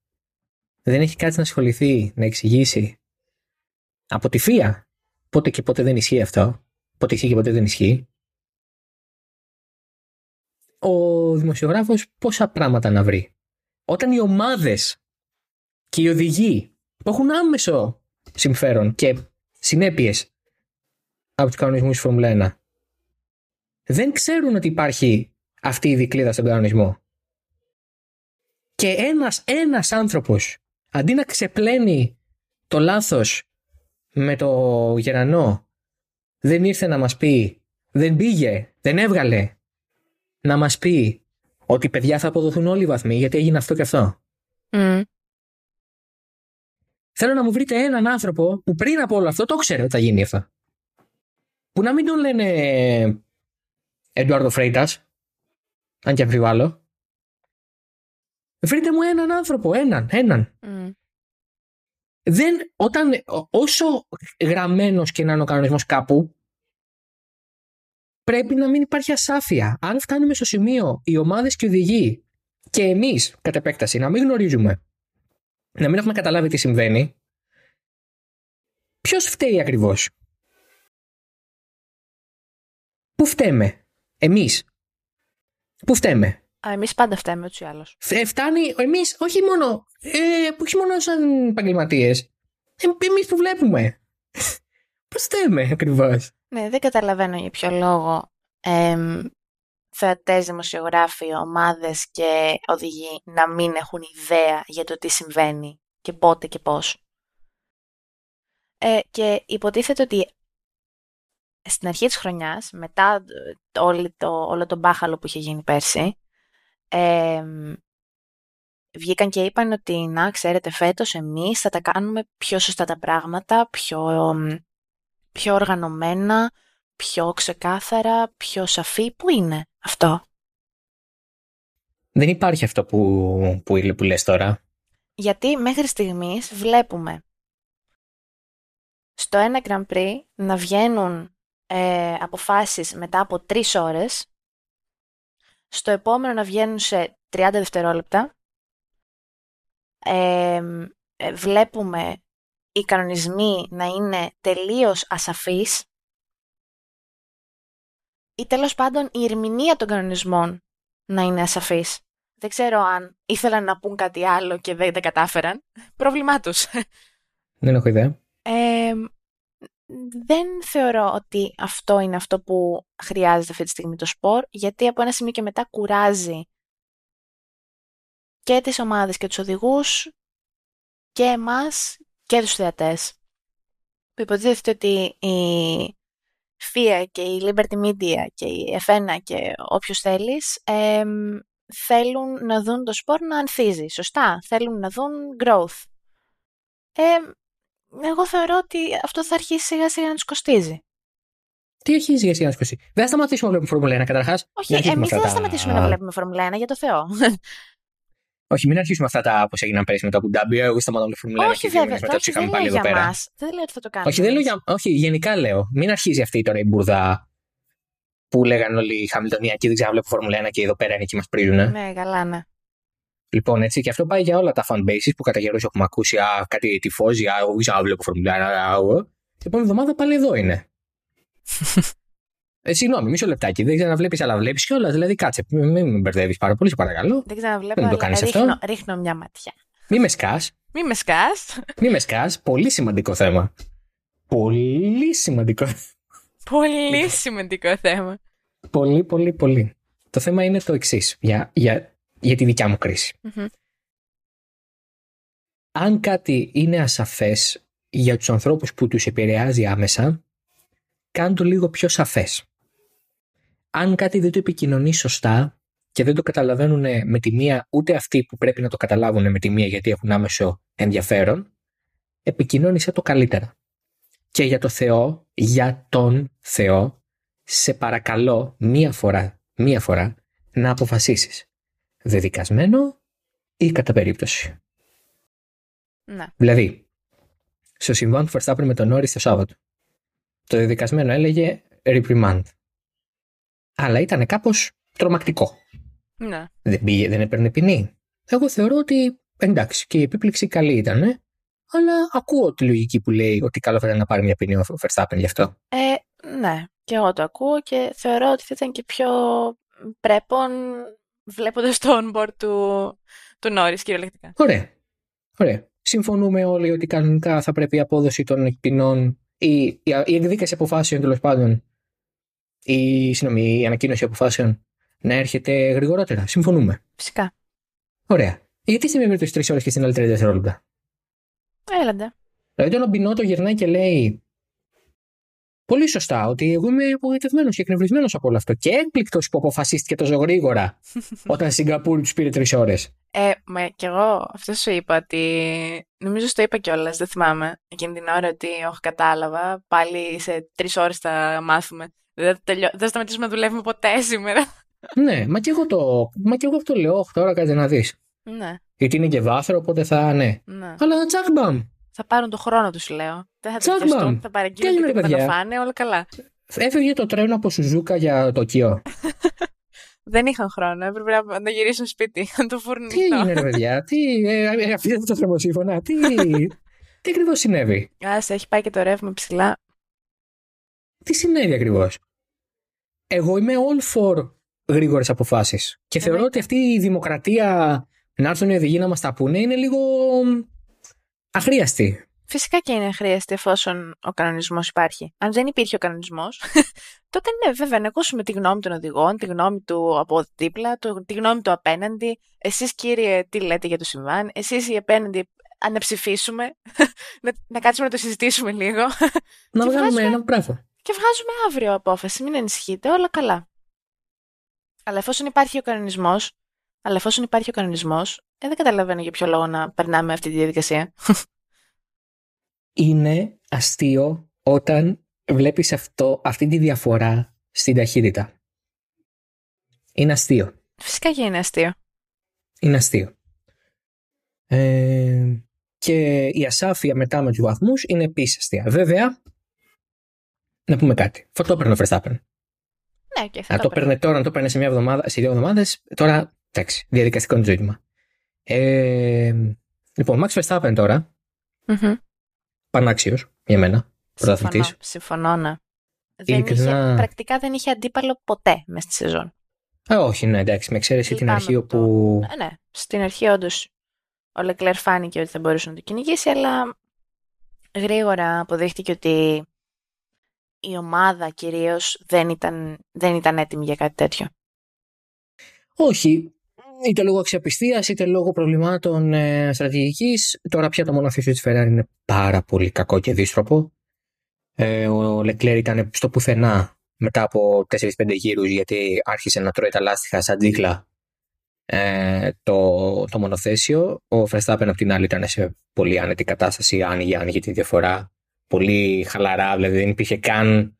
δεν έχει κάτι να ασχοληθεί, να εξηγήσει από τη φία πότε και πότε δεν ισχύει αυτό, πότε ισχύει και πότε δεν ισχύει. Ο δημοσιογράφος πόσα πράγματα να βρει. Όταν οι ομάδες και οι οδηγοί που έχουν άμεσο συμφέρον και συνέπειες από τους κανονισμούς Φόρμουλα 1 δεν ξέρουν ότι υπάρχει αυτή η δικλίδα στον κανονισμό. Και ένας, ένας άνθρωπος αντί να ξεπλένει το λάθος με το γερανό δεν ήρθε να μας πει, δεν πήγε, δεν έβγαλε να μας πει ότι παιδιά θα αποδοθούν όλοι οι βαθμοί γιατί έγινε αυτό και αυτό. Θέλω να μου βρείτε έναν άνθρωπο που πριν από όλο αυτό το ξέρει ότι θα γίνει αυτό. Που να μην τον λένε Εντουάρδο Φρέιτα, αν και αμφιβάλλω. Βρείτε μου έναν άνθρωπο, έναν, έναν. Δεν, όταν, όσο γραμμένος και να είναι ο κανονισμός κάπου, πρέπει να μην υπάρχει ασάφεια. Αν φτάνουμε στο σημείο οι ομάδες και οι οδηγοί και εμείς, κατ' επέκταση, να μην γνωρίζουμε να μην έχουμε καταλάβει τι συμβαίνει, ποιος φταίει ακριβώς; Πού φταίμε, εμείς. Πού φταίμε;
Α, εμείς πάντα φταίμε ούτως ή άλλως.
φτάνει, εμείς, όχι μόνο, ε, όχι μόνο σαν επαγγελματίες. Ε, εμείς που βλέπουμε. Πώς φταίμε ακριβώς;
Ναι, δεν καταλαβαίνω για ποιο λόγο ε, θεατές, δημοσιογράφοι, ομάδες και οδηγοί να μην έχουν ιδέα για το τι συμβαίνει και πότε και πώς. Ε, και υποτίθεται ότι στην αρχή της χρονιάς, μετά το, όλο, το, όλο το μπάχαλο που είχε γίνει πέρσι, βγήκαν και είπαν ότι να ξέρετε φέτος εμείς θα τα κάνουμε πιο σωστά τα πράγματα, πιο, πιο οργανωμένα, πιο ξεκάθαρα, πιο σαφή. Πού είναι αυτό;
Δεν υπάρχει αυτό που, που, που λες τώρα.
Γιατί μέχρι στιγμής βλέπουμε στο ένα Grand Prix να βγαίνουν ε, αποφάσεις μετά από τρεις ώρες, στο επόμενο να βγαίνουν σε 30 δευτερόλεπτα, ε, βλέπουμε οι κανονισμοί να είναι τελείως ασαφείς ή τέλος πάντων η ερμηνεία των κανονισμών να είναι ασαφής. Δεν ξέρω αν ήθελαν να πούν κάτι άλλο και δεν τα κατάφεραν. Πρόβλημά τους.
Δεν έχω ιδέα.
Ε, δεν θεωρώ ότι αυτό είναι αυτό που χρειάζεται αυτή τη στιγμή το σπορ, γιατί από ένα σημείο και μετά κουράζει και τις ομάδες και τους οδηγούς και εμάς και τους θεατές. Που υποτίθεται ότι η FIA και η Liberty Media και η F1 και όποιος θέλεις θέλουν να δουν το σπορ να ανθίζει, σωστά; Θέλουν να δουν growth. Ε, εγώ θεωρώ ότι αυτό θα αρχίσει σιγά σιγά να τους κοστίζει.
Τι αρχίζει σιγά σιγά να τους κοστίζει; Δεν θα σταματήσουμε να βλέπουμε Φόρμουλα 1 καταρχάς.
Όχι, εμείς δεν θα σταματήσουμε να βλέπουμε Φόρμουλα 1 για το Θεό.
Όχι, μην αρχίσουμε αυτά τα πώς έγιναν πέρυσι με το Abu Εγώ σταματάω να Φόρμουλα 1
και δύο μετά τους είχαμε πάλι εδώ πέρα. Δεν λέω ότι θα το κάνουμε.
Όχι, δεν λέω για... Όχι, γενικά λέω. Μην αρχίζει αυτή τώρα η μπουρδα που λέγανε όλοι οι Χαμιλτονιακοί δεν βλέπω Φόρμουλα 1 και εδώ πέρα είναι και μας πρίζουν.
Ναι, καλά, ναι.
Λοιπόν, έτσι, και αυτό πάει για όλα τα fan bases που κατά καιρούς έχουμε ακούσει. Α, κάτι τυφώζει, α, εγώ βλέπω Φόρμουλα 1. Την επόμενη εβδομάδα πάλι εδώ είναι. Ε, συγγνώμη, μισό λεπτάκι. Δεν ξαναβλέπεις, αλλά βλέπεις κιόλας. Δηλαδή, κάτσε, μην με μπερδεύεις πάρα πολύ, σε παρακαλώ.
Δεν ξαναβλέπω. Δεν το κάνεις αυτό. Ρίχνω μια ματιά.
Μη με σκάς.
Μη με σκάς.
Μη με σκάς. Πολύ σημαντικό θέμα. Πολύ σημαντικό.
Πολύ σημαντικό θέμα.
Πολύ, πολύ, πολύ. Το θέμα είναι το εξής για, για, για τη δικιά μου κριση Αν κάτι είναι ασαφές για τους ανθρώπους που τους επηρεάζει άμεσα, κάνε το λίγο πιο σαφές. Αν κάτι δεν το επικοινωνεί σωστά και δεν το καταλαβαίνουν με τη μία ούτε αυτοί που πρέπει να το καταλάβουν με τη μία γιατί έχουν άμεσο ενδιαφέρον, επικοινώνησε το καλύτερα. Και για το Θεό, για τον Θεό, σε παρακαλώ μία φορά, μία φορά να αποφασίσεις. Δεδικασμένο ή κατά περίπτωση.
Ναι.
Δηλαδή, στο συμβάν του Verstappen με τον Νόρι το Σάββατο, το δεδικασμένο έλεγε reprimand. Αλλά ήταν κάπως τρομακτικό.
Ναι.
Δεν, πήγε, δεν έπαιρνε ποινή. Εγώ θεωρώ ότι εντάξει και η επίπληξη καλή ήταν, αλλά ακούω τη λογική που λέει ότι καλό θα ήταν να πάρει μια ποινή ο Verstappen γι' αυτό.
Ε, ναι, και εγώ το ακούω και θεωρώ ότι θα ήταν και πιο πρέπον βλέποντας το onboard του, του Νόρι κυριολεκτικά.
Ωραία. Ωραία. Συμφωνούμε όλοι ότι κανονικά θα πρέπει η απόδοση των ποινών ή η, η εκδίκαση αποφάσεων τέλος πάντων ή συγγνώμη, η ανακοίνωση αποφάσεων να έρχεται γρηγορότερα. Συμφωνούμε.
Φυσικά.
Ωραία. Γιατί στην μία περίπτωση τρεις ώρες και στην άλλη 30 δευτερόλεπτα;
Έλαντε.
Δηλαδή, όταν ο Μπινότο γυρνάει και λέει πολύ σωστά ότι εγώ είμαι απογοητευμένος και εκνευρισμένος από όλο αυτό. Και έκπληκτος που αποφασίστηκε τόσο γρήγορα όταν στην Σιγκαπούρη τους πήρε τρεις ώρες.
Ε, μα κι εγώ αυτό σου είπα ότι. Νομίζω στο είπα κιόλας, δεν θυμάμαι εκείνη την ώρα ότι όχι κατάλαβα. Πάλι σε τρεις ώρες θα μάθουμε. Δεν θα, θα σταματήσουμε να δουλεύουμε ποτέ σήμερα.
ναι, μα κι εγώ, το... μα κι εγώ αυτό λέω. τώρα κάτι να δεις.
Ναι.
Γιατί είναι και βάθρο, οπότε θα ναι.
ναι.
Αλλά τσακμπαμ.
Θα πάρουν το χρόνο τους, λέω. Δεν θα το θα παραγγείλουν και θα το φάνε, όλα καλά.
Έφευγε το τρένο από Σουζούκα για το Κιό.
Δεν είχαν χρόνο. Έπρεπε να, να γυρίσουν σπίτι, να το φούρνουν.
Τι έγινε, ρε παιδιά, τι. Ε, αφήσατε το θερμοσύφωνα, τι. τι ακριβώς συνέβη;
Α, έχει πάει και το ρεύμα ψηλά.
Τι συνέβη ακριβώς; Εγώ είμαι all for γρήγορες αποφάσεις. Και θεωρώ ότι αυτή η δημοκρατία να έρθουν οι οδηγοί να μας τα πούνε είναι λίγο αχρίαστη.
Φυσικά και είναι χρειαστή εφόσον ο κανονισμός υπάρχει. Αν δεν υπήρχε ο κανονισμός, τότε ναι, βέβαια, να ακούσουμε τη γνώμη των οδηγών, τη γνώμη του από δίπλα, τη γνώμη του απέναντι. Εσείς, κύριε, τι λέτε για το συμβάν; Εσείς οι απέναντι, να ψηφίσουμε. να, να κάτσουμε να το συζητήσουμε λίγο.
Να βγάλουμε ένα πράγμα.
Και βγάζουμε αύριο απόφαση. Μην ανησυχείτε, όλα καλά. Αλλά εφόσον υπάρχει ο κανονισμός, αλλά εφόσον υπάρχει ο κανονισμός, ε, δεν καταλαβαίνω για ποιο λόγο να περνάμε αυτή τη διαδικασία.
Είναι αστείο όταν βλέπεις αυτό, αυτή τη διαφορά στην ταχύτητα. Είναι αστείο.
Φυσικά και είναι αστείο.
Είναι αστείο. Ε, και η ασάφεια μετά με τους βαθμούς είναι επίσης αστεία. Βέβαια, να πούμε κάτι. Αυτό το έπαιρνε ο Verstappen.
Ναι, και
θα το, το παίρνε τώρα, να το παίρνει σε, μια εβδομάδα, σε δύο εβδομάδες, τώρα εντάξει, διαδικαστικό είναι το ζήτημα. Ε, λοιπόν, Max Verstappen τώρα. Mm-hmm. Πανάξιος για μένα.
Συμφωνώ, συμφωνώ, ναι. Ειλικρινά... είχε, πρακτικά δεν είχε αντίπαλο ποτέ μες στη σεζόν.
Α, όχι, ναι, εντάξει, με εξαίρεση την αρχή όπου.
Ναι, ναι, στην αρχή όντως ο Λεκλέρ φάνηκε ότι θα μπορούσε να το κυνηγήσει, αλλά γρήγορα αποδείχτηκε ότι η ομάδα κυρίως δεν ήταν, δεν ήταν έτοιμη για κάτι τέτοιο.
Όχι. Είτε λόγω αξιοπιστίας, είτε λόγω προβλημάτων ε, στρατηγικής. Τώρα πια το μονοθέσιο της Ferrari είναι πάρα πολύ κακό και δύστροπο. Ε, ο Λεκλέρ ήταν στο πουθενά μετά από 4-5 γύρους γιατί άρχισε να τρώει τα λάστιχα σαν τζίκλα ε, το, το μονοθέσιο. Ο Verstappen από την άλλη ήταν σε πολύ άνετη κατάσταση, άνοιγε, άνοιγε τη διαφορά. Πολύ χαλαρά, δηλαδή δεν υπήρχε καν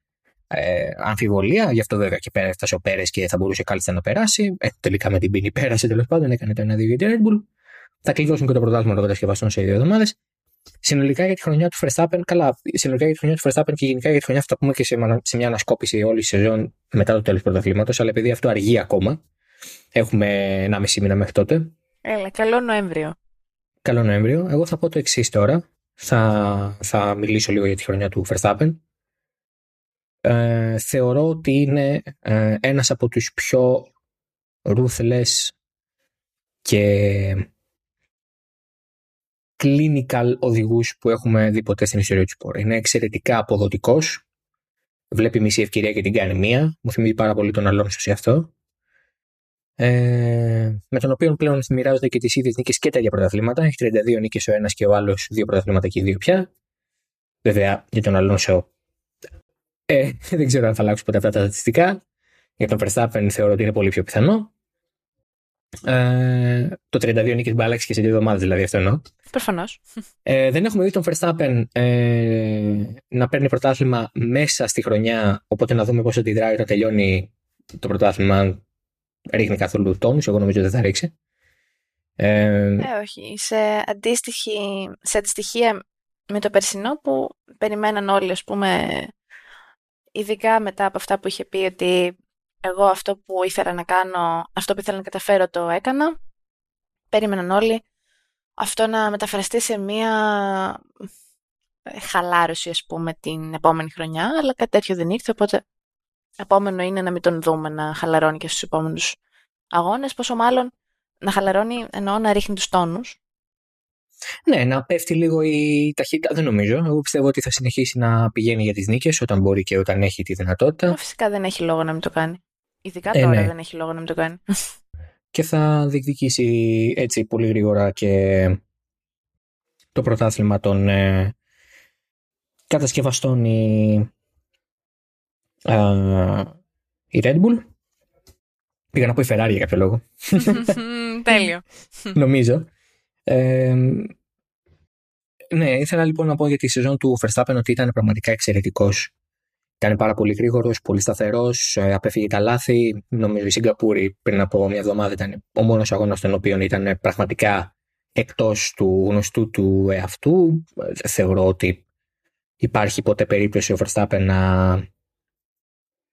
ε, αμφιβολία. Γι' αυτό βέβαια και πέρα έφτασε ο Πέρες και θα μπορούσε κάλλιστα να περάσει. Ε, τελικά με την πίνη πέρασε τέλος πάντων, έκανε το 1-2 για την Red Bull. Θα κλειδώσουν και το πρωτάθλημα των κατασκευαστών σε δύο εβδομάδες. Συνολικά για τη χρονιά του Verstappen, καλά, συνολικά για τη χρονιά του Verstappen και γενικά για τη χρονιά θα πούμε και σε, σε μια ανασκόπηση όλη τη σεζόν μετά το τέλος του πρωταθλήματος, αλλά επειδή αυτό αργεί ακόμα, Έχουμε ένα μισή μήνα μέχρι τότε.
Έλα, καλό Νοέμβριο.
Καλό Νοέμβριο. Εγώ θα πω το εξής τώρα. Θα, θα μιλήσω λίγο για τη χρονιά του Verstappen. Ε, θεωρώ ότι είναι ε, ένας από τους πιο ruthless και clinical οδηγούς που έχουμε δει ποτέ στην ιστορία του σπορ. Είναι εξαιρετικά αποδοτικός. Βλέπει μισή ευκαιρία και την κάνει μία. Μου θυμίζει πάρα πολύ τον Αλόνσο σε αυτό ε, με τον οποίο πλέον μοιράζονται και τις ίδιες νίκες και τα ίδια πρωταθλήματα. Έχει 32 νίκες ο ένας και ο άλλος, δύο πρωταθλήματα και οι δύο πια. Βέβαια, για τον Αλόνσο ε, δεν ξέρω αν θα αλλάξουν ποτέ αυτά τα στατιστικά. Για τον Verstappen θεωρώ ότι είναι πολύ πιο πιθανό. Ε, το 32 νίκες μπάλαξε και σε δύο εβδομάδες δηλαδή αυτό εννοώ.
Προφανώς.
Ε, δεν έχουμε δει τον Verstappen ε, να παίρνει πρωτάθλημα μέσα στη χρονιά. Οπότε να δούμε πώς αντιδράει όταν τελειώνει το πρωτάθλημα ρίχνει καθόλου τόνους, εγώ νομίζω δεν θα ρίξει.
Ε, ε, όχι. Σε, αντίστοιχη, σε αντιστοιχεία με το περσινό που περιμέναν όλοι, ας πούμε, ειδικά μετά από αυτά που είχε πει ότι εγώ αυτό που ήθελα να κάνω, αυτό που ήθελα να καταφέρω το έκανα. Περίμεναν όλοι αυτό να μεταφραστεί σε μία χαλάρωση, ας πούμε, την επόμενη χρονιά, αλλά κάτι τέτοιο δεν ήρθε, οπότε επόμενο είναι να μην τον δούμε να χαλαρώνει και στους επόμενους αγώνες, πόσο μάλλον να χαλαρώνει εννοώ να ρίχνει τους τόνους.
Ναι, να πέφτει λίγο η ταχύτητα, δεν νομίζω. Εγώ πιστεύω ότι θα συνεχίσει να πηγαίνει για τις νίκες όταν μπορεί και όταν έχει τη δυνατότητα.
φυσικά δεν έχει λόγο να μην το κάνει. Ειδικά ε, τώρα ναι. δεν έχει λόγο να μην το κάνει.
Και θα διεκδικήσει έτσι πολύ γρήγορα και το πρωτάθλημα των ε, κατασκευαστών η, η Red Bull. Πήγα να πω η Ferrari για κάποιο λόγο.
Τέλειο.
Νομίζω. ναι, ήθελα λοιπόν να πω για τη σεζόν του Verstappen ότι ήταν πραγματικά εξαιρετικός. Ήταν πάρα πολύ γρήγορος, πολύ σταθερός, ε, απέφυγε τα λάθη. Νομίζω η Σιγκαπούρη πριν από μια εβδομάδα ήταν ο μόνος αγώνας στον οποίο ήταν πραγματικά εκτός του γνωστού του εαυτού. Θεωρώ ότι υπάρχει ποτέ περίπτωση ο Verstappen να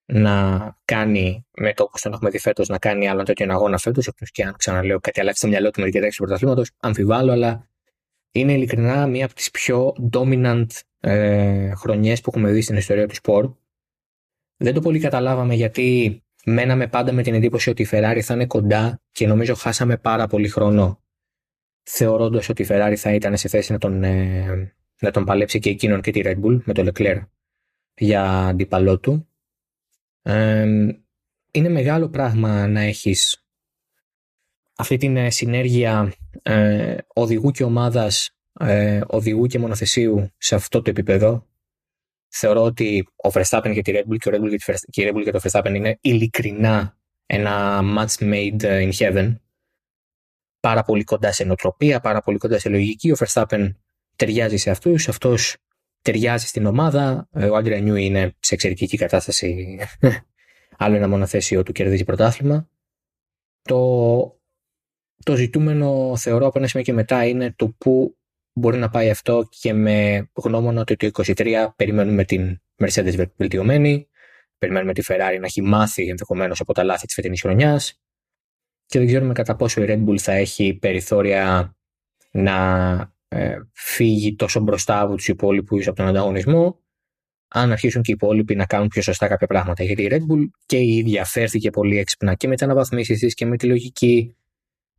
να κάνει με το όπω τον έχουμε δει φέτος, να κάνει άλλον τέτοιο αγώνα φέτος. Εκτός και αν ξαναλέω κάτι αλλάξει στο μυαλό του με την διατάξη του πρωταθλήματος, αμφιβάλλω, αλλά είναι ειλικρινά μία από τις πιο dominant ε, χρονιές που έχουμε δει στην ιστορία του σπορ. Δεν το πολύ καταλάβαμε γιατί μέναμε πάντα με την εντύπωση ότι η Ferrari θα είναι κοντά και νομίζω χάσαμε πάρα πολύ χρόνο θεωρώντας ότι η Ferrari θα ήταν σε θέση να τον, ε, να τον παλέψει και εκείνον και τη Red Bull με το Leclerc για αντίπαλό του. Είναι μεγάλο πράγμα να έχεις αυτή την ε, συνέργεια ε, οδηγού και ομάδας, ε, οδηγού και μονοθεσίου σε αυτό το επίπεδο. Θεωρώ ότι ο Verstappen και τη Red Bull και, ο Red Bull και, η Red Bull και το Verstappen είναι ειλικρινά ένα match made in heaven. Πάρα πολύ κοντά σε νοοτροπία, πάρα πολύ κοντά σε λογική. Ο Verstappen ταιριάζει σε αυτούς, αυτός ταιριάζει στην ομάδα. Ο Άντρια Νιού είναι σε εξαιρετική κατάσταση. Άλλο ένα μονοθέσιο του κερδίζει πρωτάθλημα. Το, το ζητούμενο θεωρώ από ένα σημείο και μετά είναι το πού μπορεί να πάει αυτό και με γνώμονα ότι το 23 περιμένουμε την Mercedes βελτιωμένη, περιμένουμε τη Ferrari να έχει μάθει ενδεχομένως από τα λάθη της φετινής χρονιάς και δεν ξέρουμε κατά πόσο η Red Bull θα έχει περιθώρια να ε, φύγει τόσο μπροστά από τους υπόλοιπους από τον ανταγωνισμό αν αρχίσουν και οι υπόλοιποι να κάνουν πιο σωστά κάποια πράγματα. Γιατί η Red Bull και η ίδια φέρθηκε πολύ έξυπνα και με τις αναβαθμίσεις της και με τη λογική.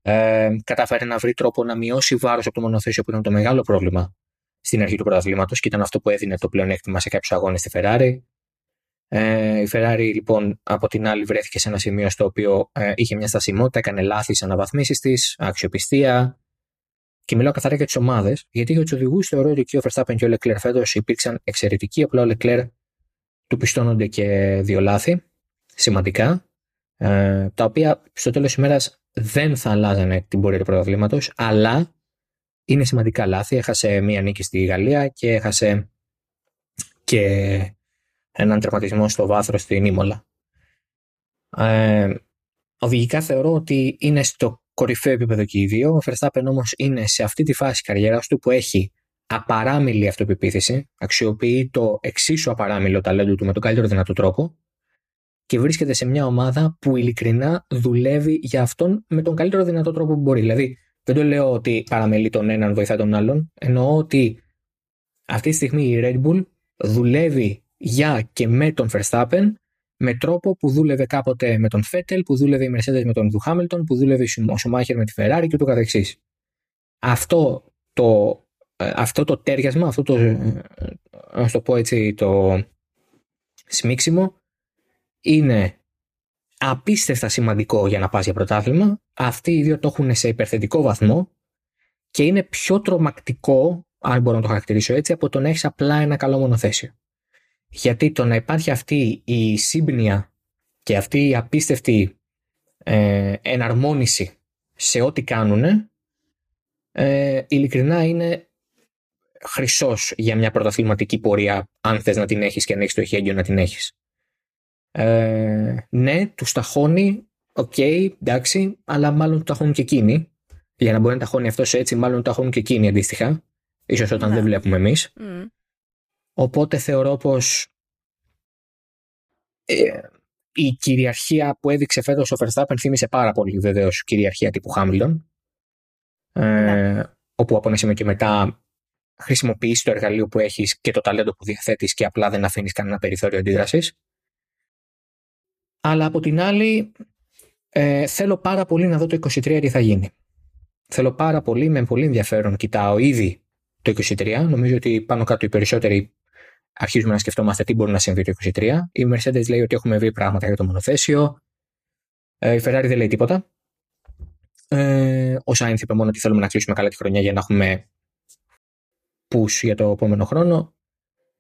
Ε, κατάφερε να βρει τρόπο να μειώσει βάρος από το μονοθέσιο που ήταν το μεγάλο πρόβλημα στην αρχή του πρωταθλήματος και ήταν αυτό που έδινε το πλεονέκτημα σε κάποιους αγώνες στη Ferrari. Ε, η Ferrari λοιπόν από την άλλη βρέθηκε σε ένα σημείο στο οποίο ε, είχε μια στασιμότητα, έκανε λάθη στις αναβαθμίσεις της, αξιοπιστία, και μιλάω καθαρά για τις ομάδες, γιατί για τους οδηγούς θεωρώ ότι και ο Verstappen και ο Leclerc φέτος υπήρξαν εξαιρετικοί. Απλά ο Leclerc του πιστώνονται και δύο λάθη σημαντικά, ε, τα οποία στο τέλος της ημέρας δεν θα αλλάζανε την πορεία του πρωταθλήματο, αλλά είναι σημαντικά λάθη. Έχασε μία νίκη στη Γαλλία και έχασε και έναν τερματισμό στο βάθρο στην Ήμολα. Ε, οδηγικά θεωρώ ότι είναι στο κορυφαίο επίπεδο και οι δύο. Ο Verstappen όμως είναι σε αυτή τη φάση καριέρας του που έχει απαράμιλη αυτοπεποίθηση, αξιοποιεί το εξίσου απαράμιλο ταλέντο του με τον καλύτερο δυνατό τρόπο και βρίσκεται σε μια ομάδα που ειλικρινά δουλεύει για αυτόν με τον καλύτερο δυνατό τρόπο που μπορεί. Δηλαδή, δεν το λέω ότι παραμελεί τον έναν, βοηθά τον άλλον. Εννοώ ότι αυτή τη στιγμή η Red Bull δουλεύει για και με τον Verstappen με τρόπο που δούλευε κάποτε με τον Φέτελ, που δούλευε η Mercedes με τον Δου Χάμιλτον, που δούλευε ο Σουμάχερ με τη Ferrari και ούτω καθεξής. Αυτό το, ε, αυτό το τέριασμα, αυτό το, ε, ας το πω έτσι, το σμίξιμο είναι απίστευτα σημαντικό για να πας για πρωτάθλημα. Αυτοί οι δύο το έχουν σε υπερθετικό βαθμό και είναι πιο τρομακτικό, αν μπορώ να το χαρακτηρίσω έτσι, από το να έχεις απλά ένα καλό μονοθέσιο. Γιατί το να υπάρχει αυτή η σύμπνοια και αυτή η απίστευτη ε, εναρμόνιση σε ό,τι κάνουν, ε, ειλικρινά είναι χρυσός για μια πρωταθληματική πορεία, αν θες να την έχεις και αν έχεις το εχέγγυο να την έχεις. Ε, ναι, τους τα χώνει, ok, okay, εντάξει, αλλά μάλλον του τα χώνουν και εκείνοι. Για να μπορεί να τα χώνει αυτός έτσι, μάλλον του τα χώνουν και εκείνοι αντίστοιχα. Ίσως όταν ναι. δεν βλέπουμε εμείς. Οπότε θεωρώ πως ε, η κυριαρχία που έδειξε φέτος ο Verstappen θύμισε πάρα πολύ βεβαίως κυριαρχία τύπου Χάμιλτον. Ε, ναι. όπου από ένα σημείο και μετά χρησιμοποιήσει το εργαλείο που έχεις και το ταλέντο που διαθέτεις και απλά δεν αφήνεις κανένα περιθώριο αντίδρασης. Αλλά από την άλλη ε, θέλω πάρα πολύ να δω το 23 τι θα γίνει. Θέλω πάρα πολύ, με πολύ ενδιαφέρον κοιτάω ήδη το 23. Νομίζω ότι πάνω κάτω οι περισσότεροι αρχίζουμε να σκεφτόμαστε τι μπορεί να συμβεί το 23. Η Mercedes λέει ότι έχουμε βρει πράγματα για το μονοθέσιο. Ε, η Ferrari δεν λέει τίποτα. Ε, ο Sainz είπε μόνο ότι θέλουμε να κλείσουμε καλά τη χρονιά για να έχουμε push για το επόμενο χρόνο.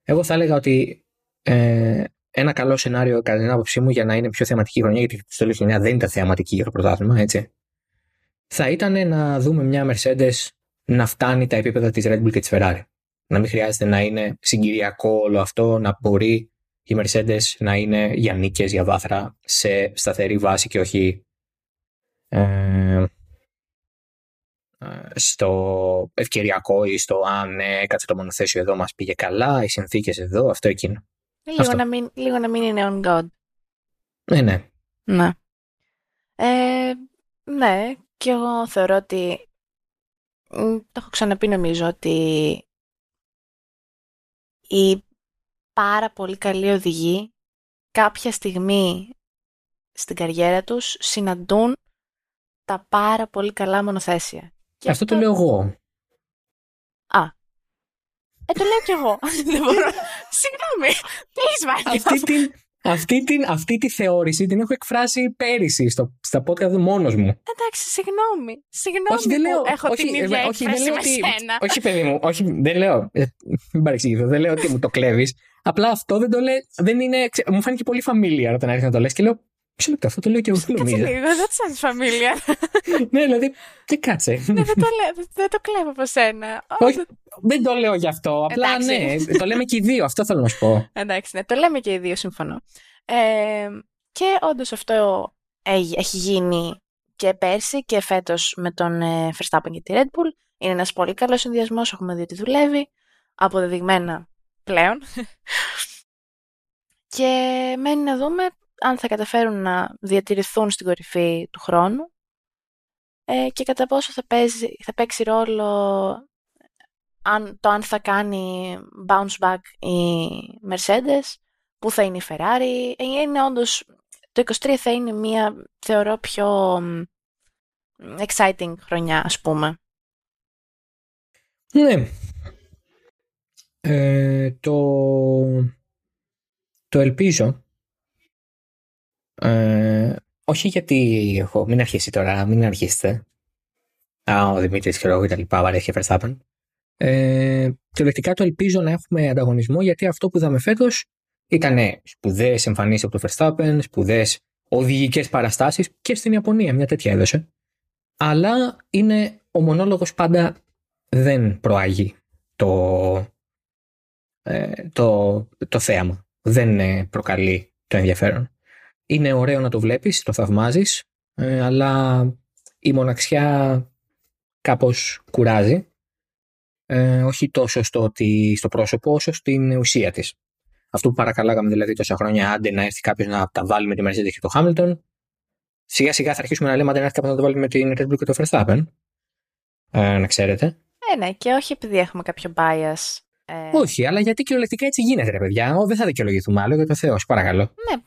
Εγώ θα έλεγα ότι ε, ένα καλό σενάριο κατά την άποψή μου για να είναι πιο θεματική χρονιά, γιατί το τέλος χρονιά δεν ήταν θεματική για το πρωτάθλημα, έτσι. Θα ήταν να δούμε μια Mercedes να φτάνει τα επίπεδα της Red Bull και της Ferrari. Να μην χρειάζεται να είναι συγκυριακό όλο αυτό, να μπορεί οι Mercedes να είναι για νίκες, για βάθρα σε σταθερή βάση και όχι ε, στο ευκαιριακό ή στο «αν ναι, κάτσε το μονοθέσιο εδώ μας πήγε καλά, οι συνθήκες εδώ, αυτό εκείνο».
Λίγο, Να, μην, λίγο να μην είναι on God.
Ναι, ναι.
Ναι. Ε, ναι, και εγώ θεωρώ ότι το έχω ξαναπεί νομίζω ότι οι πάρα πολύ καλοί οδηγοί κάποια στιγμή στην καριέρα τους συναντούν τα πάρα πολύ καλά μονοθέσια.
Αυτό το λέω εγώ.
Α. Ε, το λέω κι εγώ. Δεν μπορώ. Συγγνώμη. Τι έχει βάλει.
Αυτή την, αυτή, την, αυτή τη θεώρηση την έχω εκφράσει πέρυσι στο, στα podcast μόνος μου.
Εντάξει, συγγνώμη. Συγγνώμη
όχι, δεν λέω,
που έχω
όχι,
την ίδια
ε, όχι, δεν
έκφραση
λέω
με
ότι,
σένα.
όχι, παιδί μου, όχι, δεν λέω. ε, Μην παρεξηγηθώ, δεν λέω ότι μου το κλέβεις. Απλά αυτό δεν το λέει. Δεν είναι, ξε- μου φάνηκε πολύ familiar όταν άρχισε να το λες και λέω. Ποιο λεπτό, αυτό το λέω και εγώ δεν
Κάτσε
νομίζω.
λίγο, δεν τη σαν φαμίλια.
ναι, δηλαδή, και κάτσε.
ναι, δεν το, λέω, δεν το κλέβω από σένα. Ω,
όχι,
δεν-
δεν το λέω γι' αυτό. Απλά
Εντάξει.
ναι, το λέμε και οι δύο, αυτό θέλω να σου πω.
Εντάξει, ναι, το λέμε και οι δύο, συμφωνώ. Ε, και όντως αυτό έχει, έχει γίνει και πέρσι και φέτος με τον ε, Verstappen και τη Red Bull. Είναι ένας πολύ καλός συνδυασμός, έχουμε δει ότι δουλεύει, αποδεδειγμένα πλέον. και μένει να δούμε αν θα καταφέρουν να διατηρηθούν στην κορυφή του χρόνου ε, και κατά πόσο θα, παίζει, θα παίξει ρόλο αν, το αν θα κάνει bounce back η Mercedes, που θα είναι η Ferrari. Ε, Είναι όντως, το 23 θα είναι μια, θεωρώ, πιο μ, exciting χρονιά, ας πούμε.
Ναι. Ε, το, το ελπίζω. Ε, όχι γιατί έχω, μην αρχίσει τώρα, μην αρχίσετε. Α, ο Δημήτρης και εγώ και τα λοιπά, βαρέσει και Verstappen. Ε, κυριολεκτικά το ελπίζω να έχουμε ανταγωνισμό γιατί αυτό που είδαμε φέτος ήταν σπουδαίες εμφανίσεις από το Verstappen, σπουδαίες οδηγικές παραστάσεις και στην Ιαπωνία, μια τέτοια έδωσε. Αλλά είναι ο μονόλογος πάντα δεν προάγει το, ε, το, το θέαμα. Δεν ε, προκαλεί το ενδιαφέρον. Είναι ωραίο να το βλέπεις, το θαυμάζεις, ε, αλλά η μοναξιά κάπως κουράζει. Ε, όχι τόσο στο, ότι, στο πρόσωπο όσο στην ουσία της. Αυτό που παρακαλάγαμε δηλαδή τόσα χρόνια, άντε να έρθει κάποιος να τα βάλει με τη Mercedes και το Hamilton, σιγά σιγά θα αρχίσουμε να λέμε άντε να έρθει κάποιος να το βάλει με την Red Bull και το Verstappen. Ε, να ξέρετε.
Ε, ναι, και όχι επειδή έχουμε κάποιο bias. Ε,
Όχι, αλλά γιατί κυριολεκτικά έτσι γίνεται, ρε παιδιά. Ω, δεν θα δικαιολογηθούμε άλλο για το Θεό, σε παρακαλώ.
Ναι.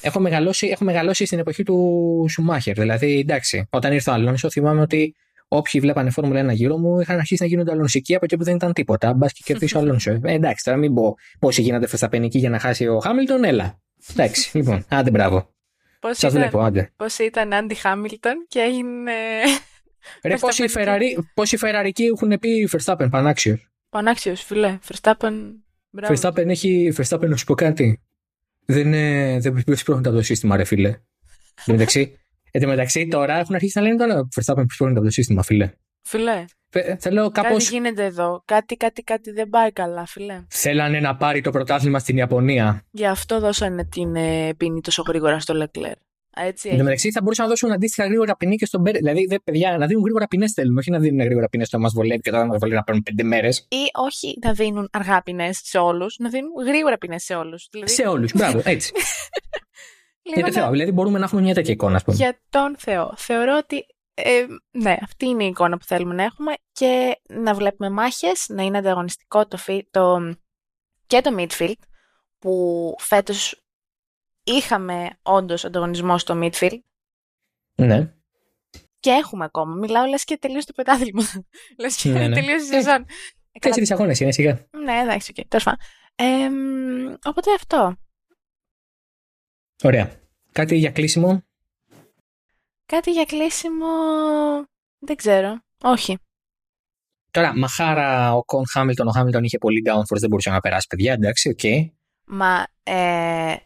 Έχω μεγαλώσει, έχω μεγαλώσει στην εποχή του Σουμάχερ. Δηλαδή, εντάξει, όταν ήρθε ο Αλόνσο, θυμάμαι ότι όποιοι βλέπανε Φόρμουλα 1 γύρω μου είχαν αρχίσει να γίνονται αλονσικοί από εκεί που δεν ήταν τίποτα. Μπας και κερδίσει ο Αλόνσο. Ε, εντάξει, τώρα μην πω πόσοι γίνονται φεσταπενικοί για να χάσει ο Χάμιλτον, έλα. Εντάξει, λοιπόν, άντε μπράβο.
Πώς
Σας
ήταν,
βλέπω, άντε.
πώς ήταν Άντι Χάμιλτον και έγινε
Ρε, πόσοι,
Φερσταπενικοί.
Ferrari, πόσοι Φεραρικοί έχουν πει Verstappen, πανάξιος.
πανάξιος, φιλέ. Verstappen, μπράβο.
Verstappen έχει. Verstappen, να σου πω κάτι. Δεν, ε, δεν προσποιώνεται από το σύστημα, ρε φίλε. Εν τω μεταξύ, εν τω μεταξύ, τώρα έχουν αρχίσει να λένε τον Verstappen προσποιώνεται από το σύστημα, φίλε.
Φιλέ,
Ε, Θέλω κάπω.
κάτι γίνεται εδώ. Κάτι, κάτι, κάτι δεν πάει καλά, φιλέ.
Θέλανε να πάρει το πρωτάθλημα στην Ιαπωνία.
Γι' αυτό δώσανε την ε, πίνη τόσο γρήγορα στο Λεκλέρ. Έτσι
Εν τω μεταξύ, θα μπορούσαν να δώσουν αντίστοιχα γρήγορα ποινή και στον Μπέρ. Δηλαδή, δε, παιδιά, να δίνουν γρήγορα ποινές θέλουμε. Όχι να δίνουν γρήγορα ποινές στο μας βολεύει και τώρα μας βολεύει να παίρνουν πέντε μέρες.
Ή όχι να δίνουν αργά ποινές σε όλους, να δίνουν γρήγορα ποινές σε όλους. Δηλαδή,
Σε όλους. Μπράβο, έτσι.
λίγο
Για το
να-
Θεό. Δηλαδή, μπορούμε να έχουμε μια τέτοια εικόνα, ας πούμε.
Για τον Θεό. Θεωρώ ότι ε, ναι, αυτή είναι η εικόνα που θέλουμε να έχουμε και να βλέπουμε μάχες, να είναι ανταγωνιστικό το, φι- το και το midfield που φέτος είχαμε όντως ανταγωνισμό στο midfield
Ναι.
και έχουμε ακόμα. Μιλάω λες και τελείωσε το πρωτάθλημα. λες και
Ναι, ναι.
τελείωσε η
Ε,
σεζόν. Ε, καλά,
Τέσσερις αγώνες είναι σιγά.
Ναι, εντάξει, οκ, τέλος πάντων. Ε, μ, οπότε αυτό.
Ωραία. Κάτι για κλείσιμο;
Κάτι για κλείσιμο... Δεν ξέρω. Όχι.
Τώρα, μαχάρα ο Κον Χάμιλτον. Ο Χάμιλτον είχε πολύ downforce, δεν μπορούσε να περάσει, παιδιά. Εντάξει, οκ.
Μα ε,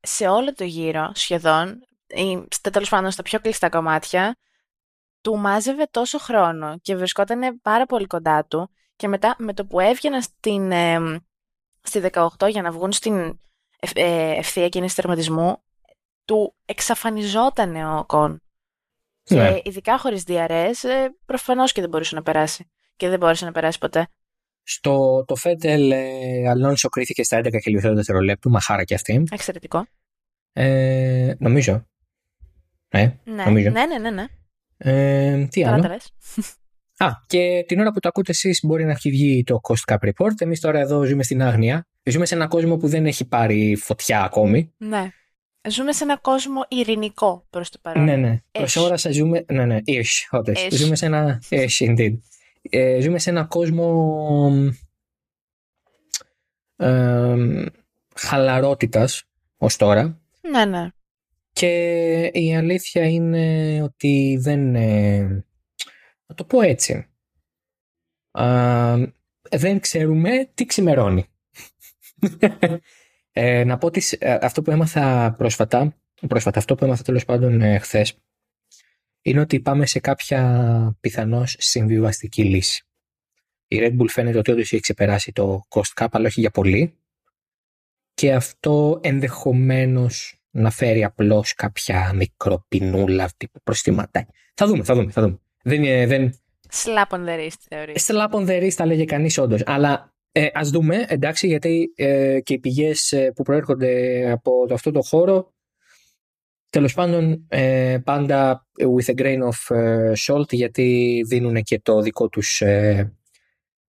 σε όλο το γύρο σχεδόν, ή στα τέλος πάντων στα πιο κλειστά κομμάτια, του μάζευε τόσο χρόνο και βρισκόταν πάρα πολύ κοντά του και μετά με το που έβγαιναν στην, ε, στη 18 για να βγουν στην ευ- ε, ευθεία κίνηση τερματισμού, του εξαφανιζόταν ο Κον.
Ναι.
Και ειδικά χωρίς διαρρές, ε, προφανώς και δεν μπορούσε να περάσει. Και δεν μπόρεσε να περάσει ποτέ.
Στο το Φέτελ, ε, Αλόνσο κρίθηκε στα 11 και λίγο δευτερολέπτου. Μαχάρα και αυτή.
Εξαιρετικό.
Ε, νομίζω. Ε,
Ναι,
νομίζω.
ναι, ναι, ναι. ναι.
Ε, τι
Καλά
άλλο;
τα λες.
Α, και την ώρα που το ακούτε εσείς μπορεί να έχει βγει το Cost Cap Report. Εμείς τώρα εδώ ζούμε στην άγνοια. Ζούμε σε ένα κόσμο που δεν έχει πάρει φωτιά ακόμη.
Ναι. Ζούμε σε ένα κόσμο ειρηνικό προς το παρόν.
Ναι, ναι. Προς
Ish.
ώρα σα ζούμε. Ναι, ναι. Ish, όντως.
Ish.
Ζούμε σε ένα. Ish, indeed. Ε, ζούμε σε ένα κόσμο ε, χαλαρότητας ως τώρα.
Ναι, ναι.
Και η αλήθεια είναι ότι δεν... Ε, να το πω έτσι. δεν ξέρουμε τι ξημερώνει. ε, να πω ότι ε, αυτό που έμαθα πρόσφατα, πρόσφατα αυτό που έμαθα τέλος πάντων ε, χθες, είναι ότι πάμε σε κάποια πιθανώς συμβιβαστική λύση. Η Red Bull φαίνεται ότι όντως έχει ξεπεράσει το cost cap, αλλά όχι για πολύ. Και αυτό ενδεχομένως να φέρει απλώς κάποια μικροπινούλα τύπου προστιματά. Θα δούμε, θα δούμε, θα δούμε. Δεν, δεν...
Slap on the wrist, θεωρείς.
Slap on the wrist, θα λέγε κανείς όντως. Αλλά ε, ας δούμε, εντάξει, γιατί ε, και οι πηγές ε, που προέρχονται από αυτό το χώρο Τέλος πάντων, ε, πάντα with a grain of ε, salt, γιατί δίνουν και το δικό τους, ε,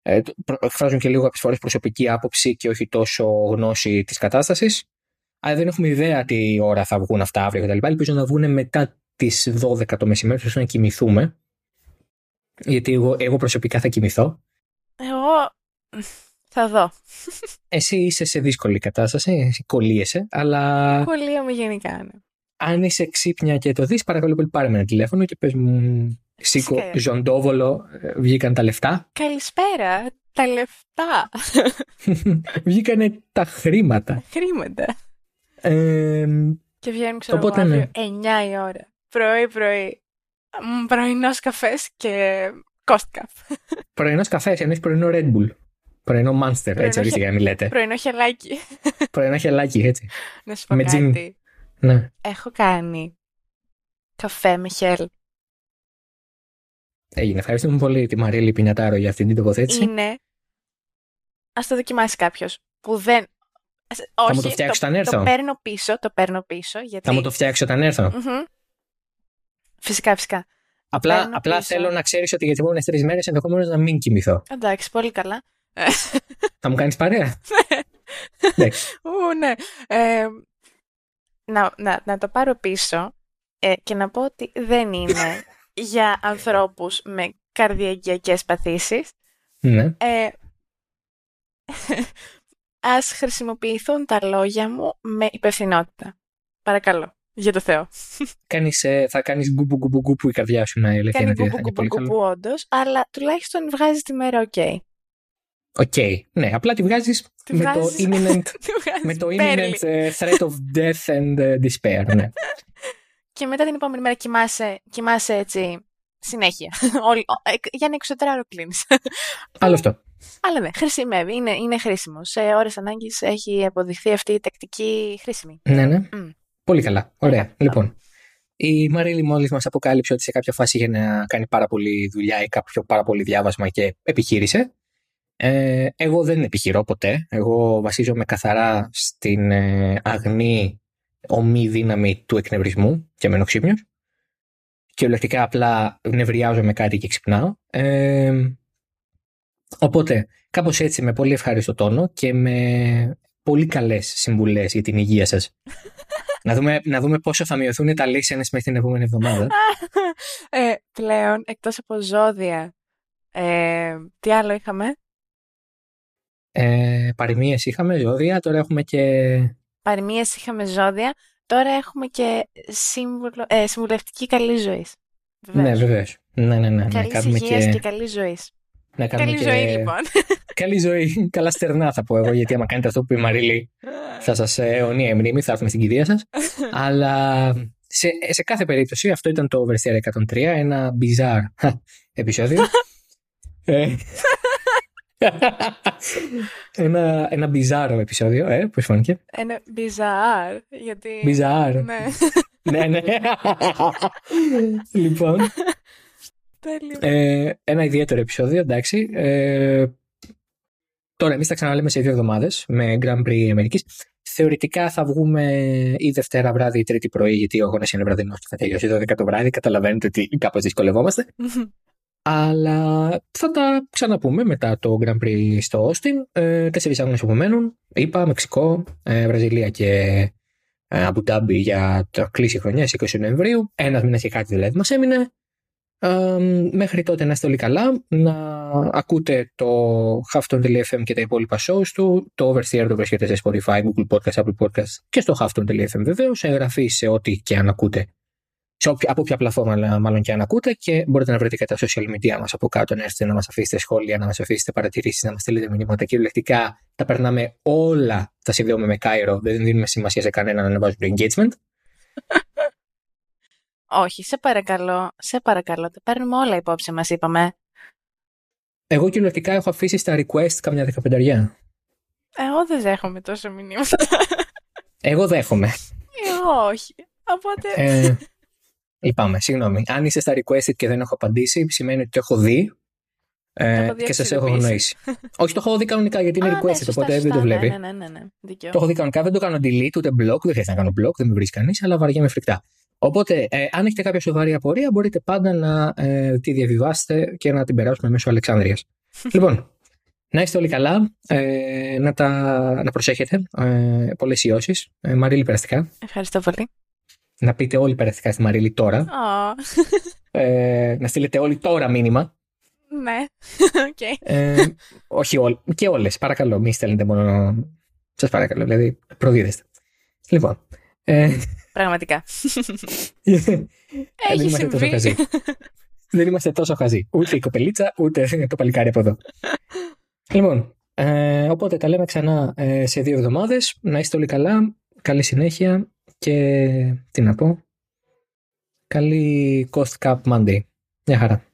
ε, εκφράζουν και λίγο από τις φορές προσωπική άποψη και όχι τόσο γνώση της κατάστασης. Αλλά δεν έχουμε ιδέα τι ώρα θα βγουν αυτά αύριο κτλ. Ελπίζω να βγουν μετά τις 12 το μεσημέρι, ώστε να κοιμηθούμε. Γιατί εγώ, εγώ προσωπικά θα κοιμηθώ.
Εγώ θα δω.
Εσύ είσαι σε δύσκολη κατάσταση, εσύ κολλείεσαι, αλλά...
Κολλείομαι γενικά, ναι
αν είσαι ξύπνια και το δεις, παρακαλώ πολύ πάρε με ένα τηλέφωνο και πες μου σήκω ζωντόβολο, ε, βγήκαν τα λεφτά.
Καλησπέρα, τα λεφτά.
Βγήκανε τα χρήματα.
Χρήματα.
Ε,
και βγαίνουν ξέρω οπότε, εγώ, ναι. 9 η ώρα. Πρωί-πρωί. Πρωινός καφές και κόστκα.
Πρωινός καφές, εννοείς πρωινό Red Bull. Πρωινό Monster, πρωινό έτσι ορίστε για να μιλάτε.
Πρωινό χελάκι.
πρωινό χελάκι, έτσι.
Να σου πω Με κάτι.
Ναι.
Έχω κάνει καφέ με χέλ.
Έγινε. Ευχαριστούμε πολύ τη Μαρίλη Πινιατάρο για αυτή την τοποθέτηση.
Είναι. Α το δοκιμάσει κάποιος που δεν.
Όχι, θα μου το φτιάξεις όταν έρθω;
Το παίρνω πίσω, το παίρνω πίσω. Γιατί...
Θα μου το φτιάξεις όταν έρθω;
Φυσικά, φυσικά.
Απλά, απλά θέλω να ξέρεις ότι για τις επόμενες τρεις μέρες ενδεχομένως να μην κοιμηθώ.
Εντάξει, πολύ καλά.
Θα μου κάνεις παρέα;
ναι. ναι. Ε, να, να, να το πάρω πίσω ε, και να πω ότι δεν είναι για ανθρώπους με καρδιακιακές παθήσεις.
Ναι.
Ε, ας χρησιμοποιηθούν τα λόγια μου με υπευθυνότητα. Παρακαλώ. Για το Θεό.
Κάνεις, ε, θα κάνεις γκουμπου γκουμπου γκουμπου η καρδιά σου να ελεγχθεί.
Κάνει γκουμπου γκουμπου γκουμπου όντως, αλλά τουλάχιστον βγάζεις τη μέρα ok. Okay.
Ok. Okay. Ναι, απλά τη βγάζεις με, το imminent, με το imminent ε, threat of death and uh, despair. Ναι.
και μετά την επόμενη μέρα κοιμάσαι, κοιμάσαι έτσι συνέχεια. Ε, για ένα εικοσιτετράωρο κλείνεις.
Άλλο αυτό.
Αλλά ναι, χρησιμεύει. Είναι, είναι χρήσιμο. Σε ώρες ανάγκης έχει αποδειχθεί αυτή η τακτική χρήσιμη.
Ναι, ναι. Πολύ καλά. Ωραία. Λοιπόν, η Μαρίλη μόλις μας αποκάλυψε ότι σε κάποια φάση είχε να κάνει πάρα πολύ δουλειά ή κάποιο πάρα πολύ διάβασμα και επιχείρησε. Ε, εγώ δεν επιχειρώ ποτέ. Εγώ βασίζομαι καθαρά στην ε, αγνή ομή δύναμη του εκνευρισμού και μένω ξύπνιος. Και ολεκτικά απλά νευριάζω με κάτι και ξυπνάω. Ε, οπότε, κάπως έτσι με πολύ ευχάριστο τόνο και με πολύ καλές συμβουλές για την υγεία σας. να, δούμε, να δούμε πόσο θα μειωθούν τα λύσενες μέχρι την επόμενη εβδομάδα.
ε, πλέον, εκτός από ζώδια, ε, τι άλλο είχαμε;
Ε, παροιμίες είχαμε, ζώδια, τώρα έχουμε και...
Παροιμίες είχαμε ζώδια, τώρα έχουμε και σύμβουλο, ε, συμβουλευτική καλή ζωής.
Ναι, βεβαίως. Ναι, ναι, ναι.
Καλής υγείας και... και καλής ζωής.
Να
καλή
και...
ζωή, λοιπόν.
καλή ζωή. Καλά στερνά θα πω εγώ, γιατί άμα κάνετε αυτό που είπε η Μαρίλη, θα σας αιωνία η μνήμη, θα έρθουμε στην κηδεία σας. Αλλά σε, σε κάθε περίπτωση, αυτό ήταν το Oversteer 103, ένα bizarre επεισόδιο. Ε, ένα, ένα μπιζάρο επεισόδιο, ε, πώς φάνηκε;
Ένα μπιζάρ, γιατί...
Μπιζάρ.
Ναι.
ναι, ναι. λοιπόν. Ε, ένα ιδιαίτερο επεισόδιο, εντάξει. Ε, τώρα, εμείς θα ξαναλέμε σε δύο εβδομάδες με Grand Prix Αμερικής. Θεωρητικά θα βγούμε ή Δευτέρα βράδυ ή Τρίτη πρωί, γιατί ο αγώνας είναι βραδινός και θα τελειώσει 12 το βράδυ. Καταλαβαίνετε ότι κάπως δυσκολευόμαστε. Αλλά θα τα ξαναπούμε μετά το Grand Prix στο Austin. Ε, Τέσσερις αγώνες που μένουν. Είπα, Μεξικό, ε, Βραζιλία και ε, Αμπουντάμπι για το κλείσει χρονιά 20 Νοεμβρίου. Ένας μήνας και κάτι δηλαδή μας έμεινε. μέχρι τότε να είστε όλοι καλά, να ακούτε το Halfton.fm και τα υπόλοιπα shows του. Το Oversteer το βρίσκεται σε Spotify, Google Podcast, Apple Podcast και στο Halfton.fm βεβαίως. Εγγραφή σε ό,τι και αν ακούτε. Σε όποια, από όποια πλατφόρμα μάλλον και αν ακούτε και μπορείτε να βρείτε και τα social media μας από κάτω να έρθετε να μας αφήσετε σχόλια, να μας αφήσετε παρατηρήσεις, να μας στείλετε μηνύματα κυριολεκτικά. Τα περνάμε όλα, τα συνδέουμε με Κάιρο, δεν δίνουμε σημασία σε κανένα να ανεβάζουμε το engagement.
Όχι, σε παρακαλώ, σε παρακαλώ. Τα παίρνουμε όλα υπόψη μας, είπαμε.
Εγώ κυριολεκτικά έχω αφήσει στα request καμιά δεκαπενταριά.
Εγώ δεν δέχομαι τόσο μηνύματα.
Εγώ δέχομαι.
Εγώ όχι. Οπότε...
Ε, λυπάμαι, συγγνώμη. Αν είσαι στα requested και δεν έχω απαντήσει, σημαίνει ότι το έχω δει ε, και σας έχω γνωρίσει. Όχι, το έχω δει κανονικά γιατί είναι requested, ναι, οπότε δεν το βλέπει.
Ναι, ναι, ναι, ναι,
Το έχω δει κανονικά, δεν το κάνω delete ούτε block, δεν χρειάζεται να κάνω block, δεν με βρει κανείς, αλλά βαριέμαι φρικτά. Οπότε, ε, αν έχετε κάποια σοβαρή απορία, μπορείτε πάντα να ε, τη διαβιβάσετε και να την περάσουμε μέσω Αλεξάνδρειας. λοιπόν, να είστε όλοι καλά, ε, να, τα, να προσέχετε, ε, πολλές ιώσεις. Ε, Μαρίλη, περαστικά.
Ευχαριστώ πολύ.
Να πείτε όλοι περαστικά στη Μαρίλη τώρα.
Oh.
Ε, να στείλετε όλοι τώρα μήνυμα.
Ναι, okay.
ε, όχι όλοι, και όλες, παρακαλώ, μην στέλνετε μόνο... Σας παρακαλώ, δηλαδή προδίδεστε. Λοιπόν, ε,
Πραγματικά.
Δεν είμαστε τόσο χαζοί. Δεν είμαστε τόσο χαζοί. Ούτε η κοπελίτσα, ούτε το παλικάρι από εδώ. λοιπόν, ε, οπότε τα λέμε ξανά ε, σε δύο εβδομάδες. Να είστε όλοι καλά. Καλή συνέχεια και τι να πω. Καλή Cost Cup Monday. Μια χαρά.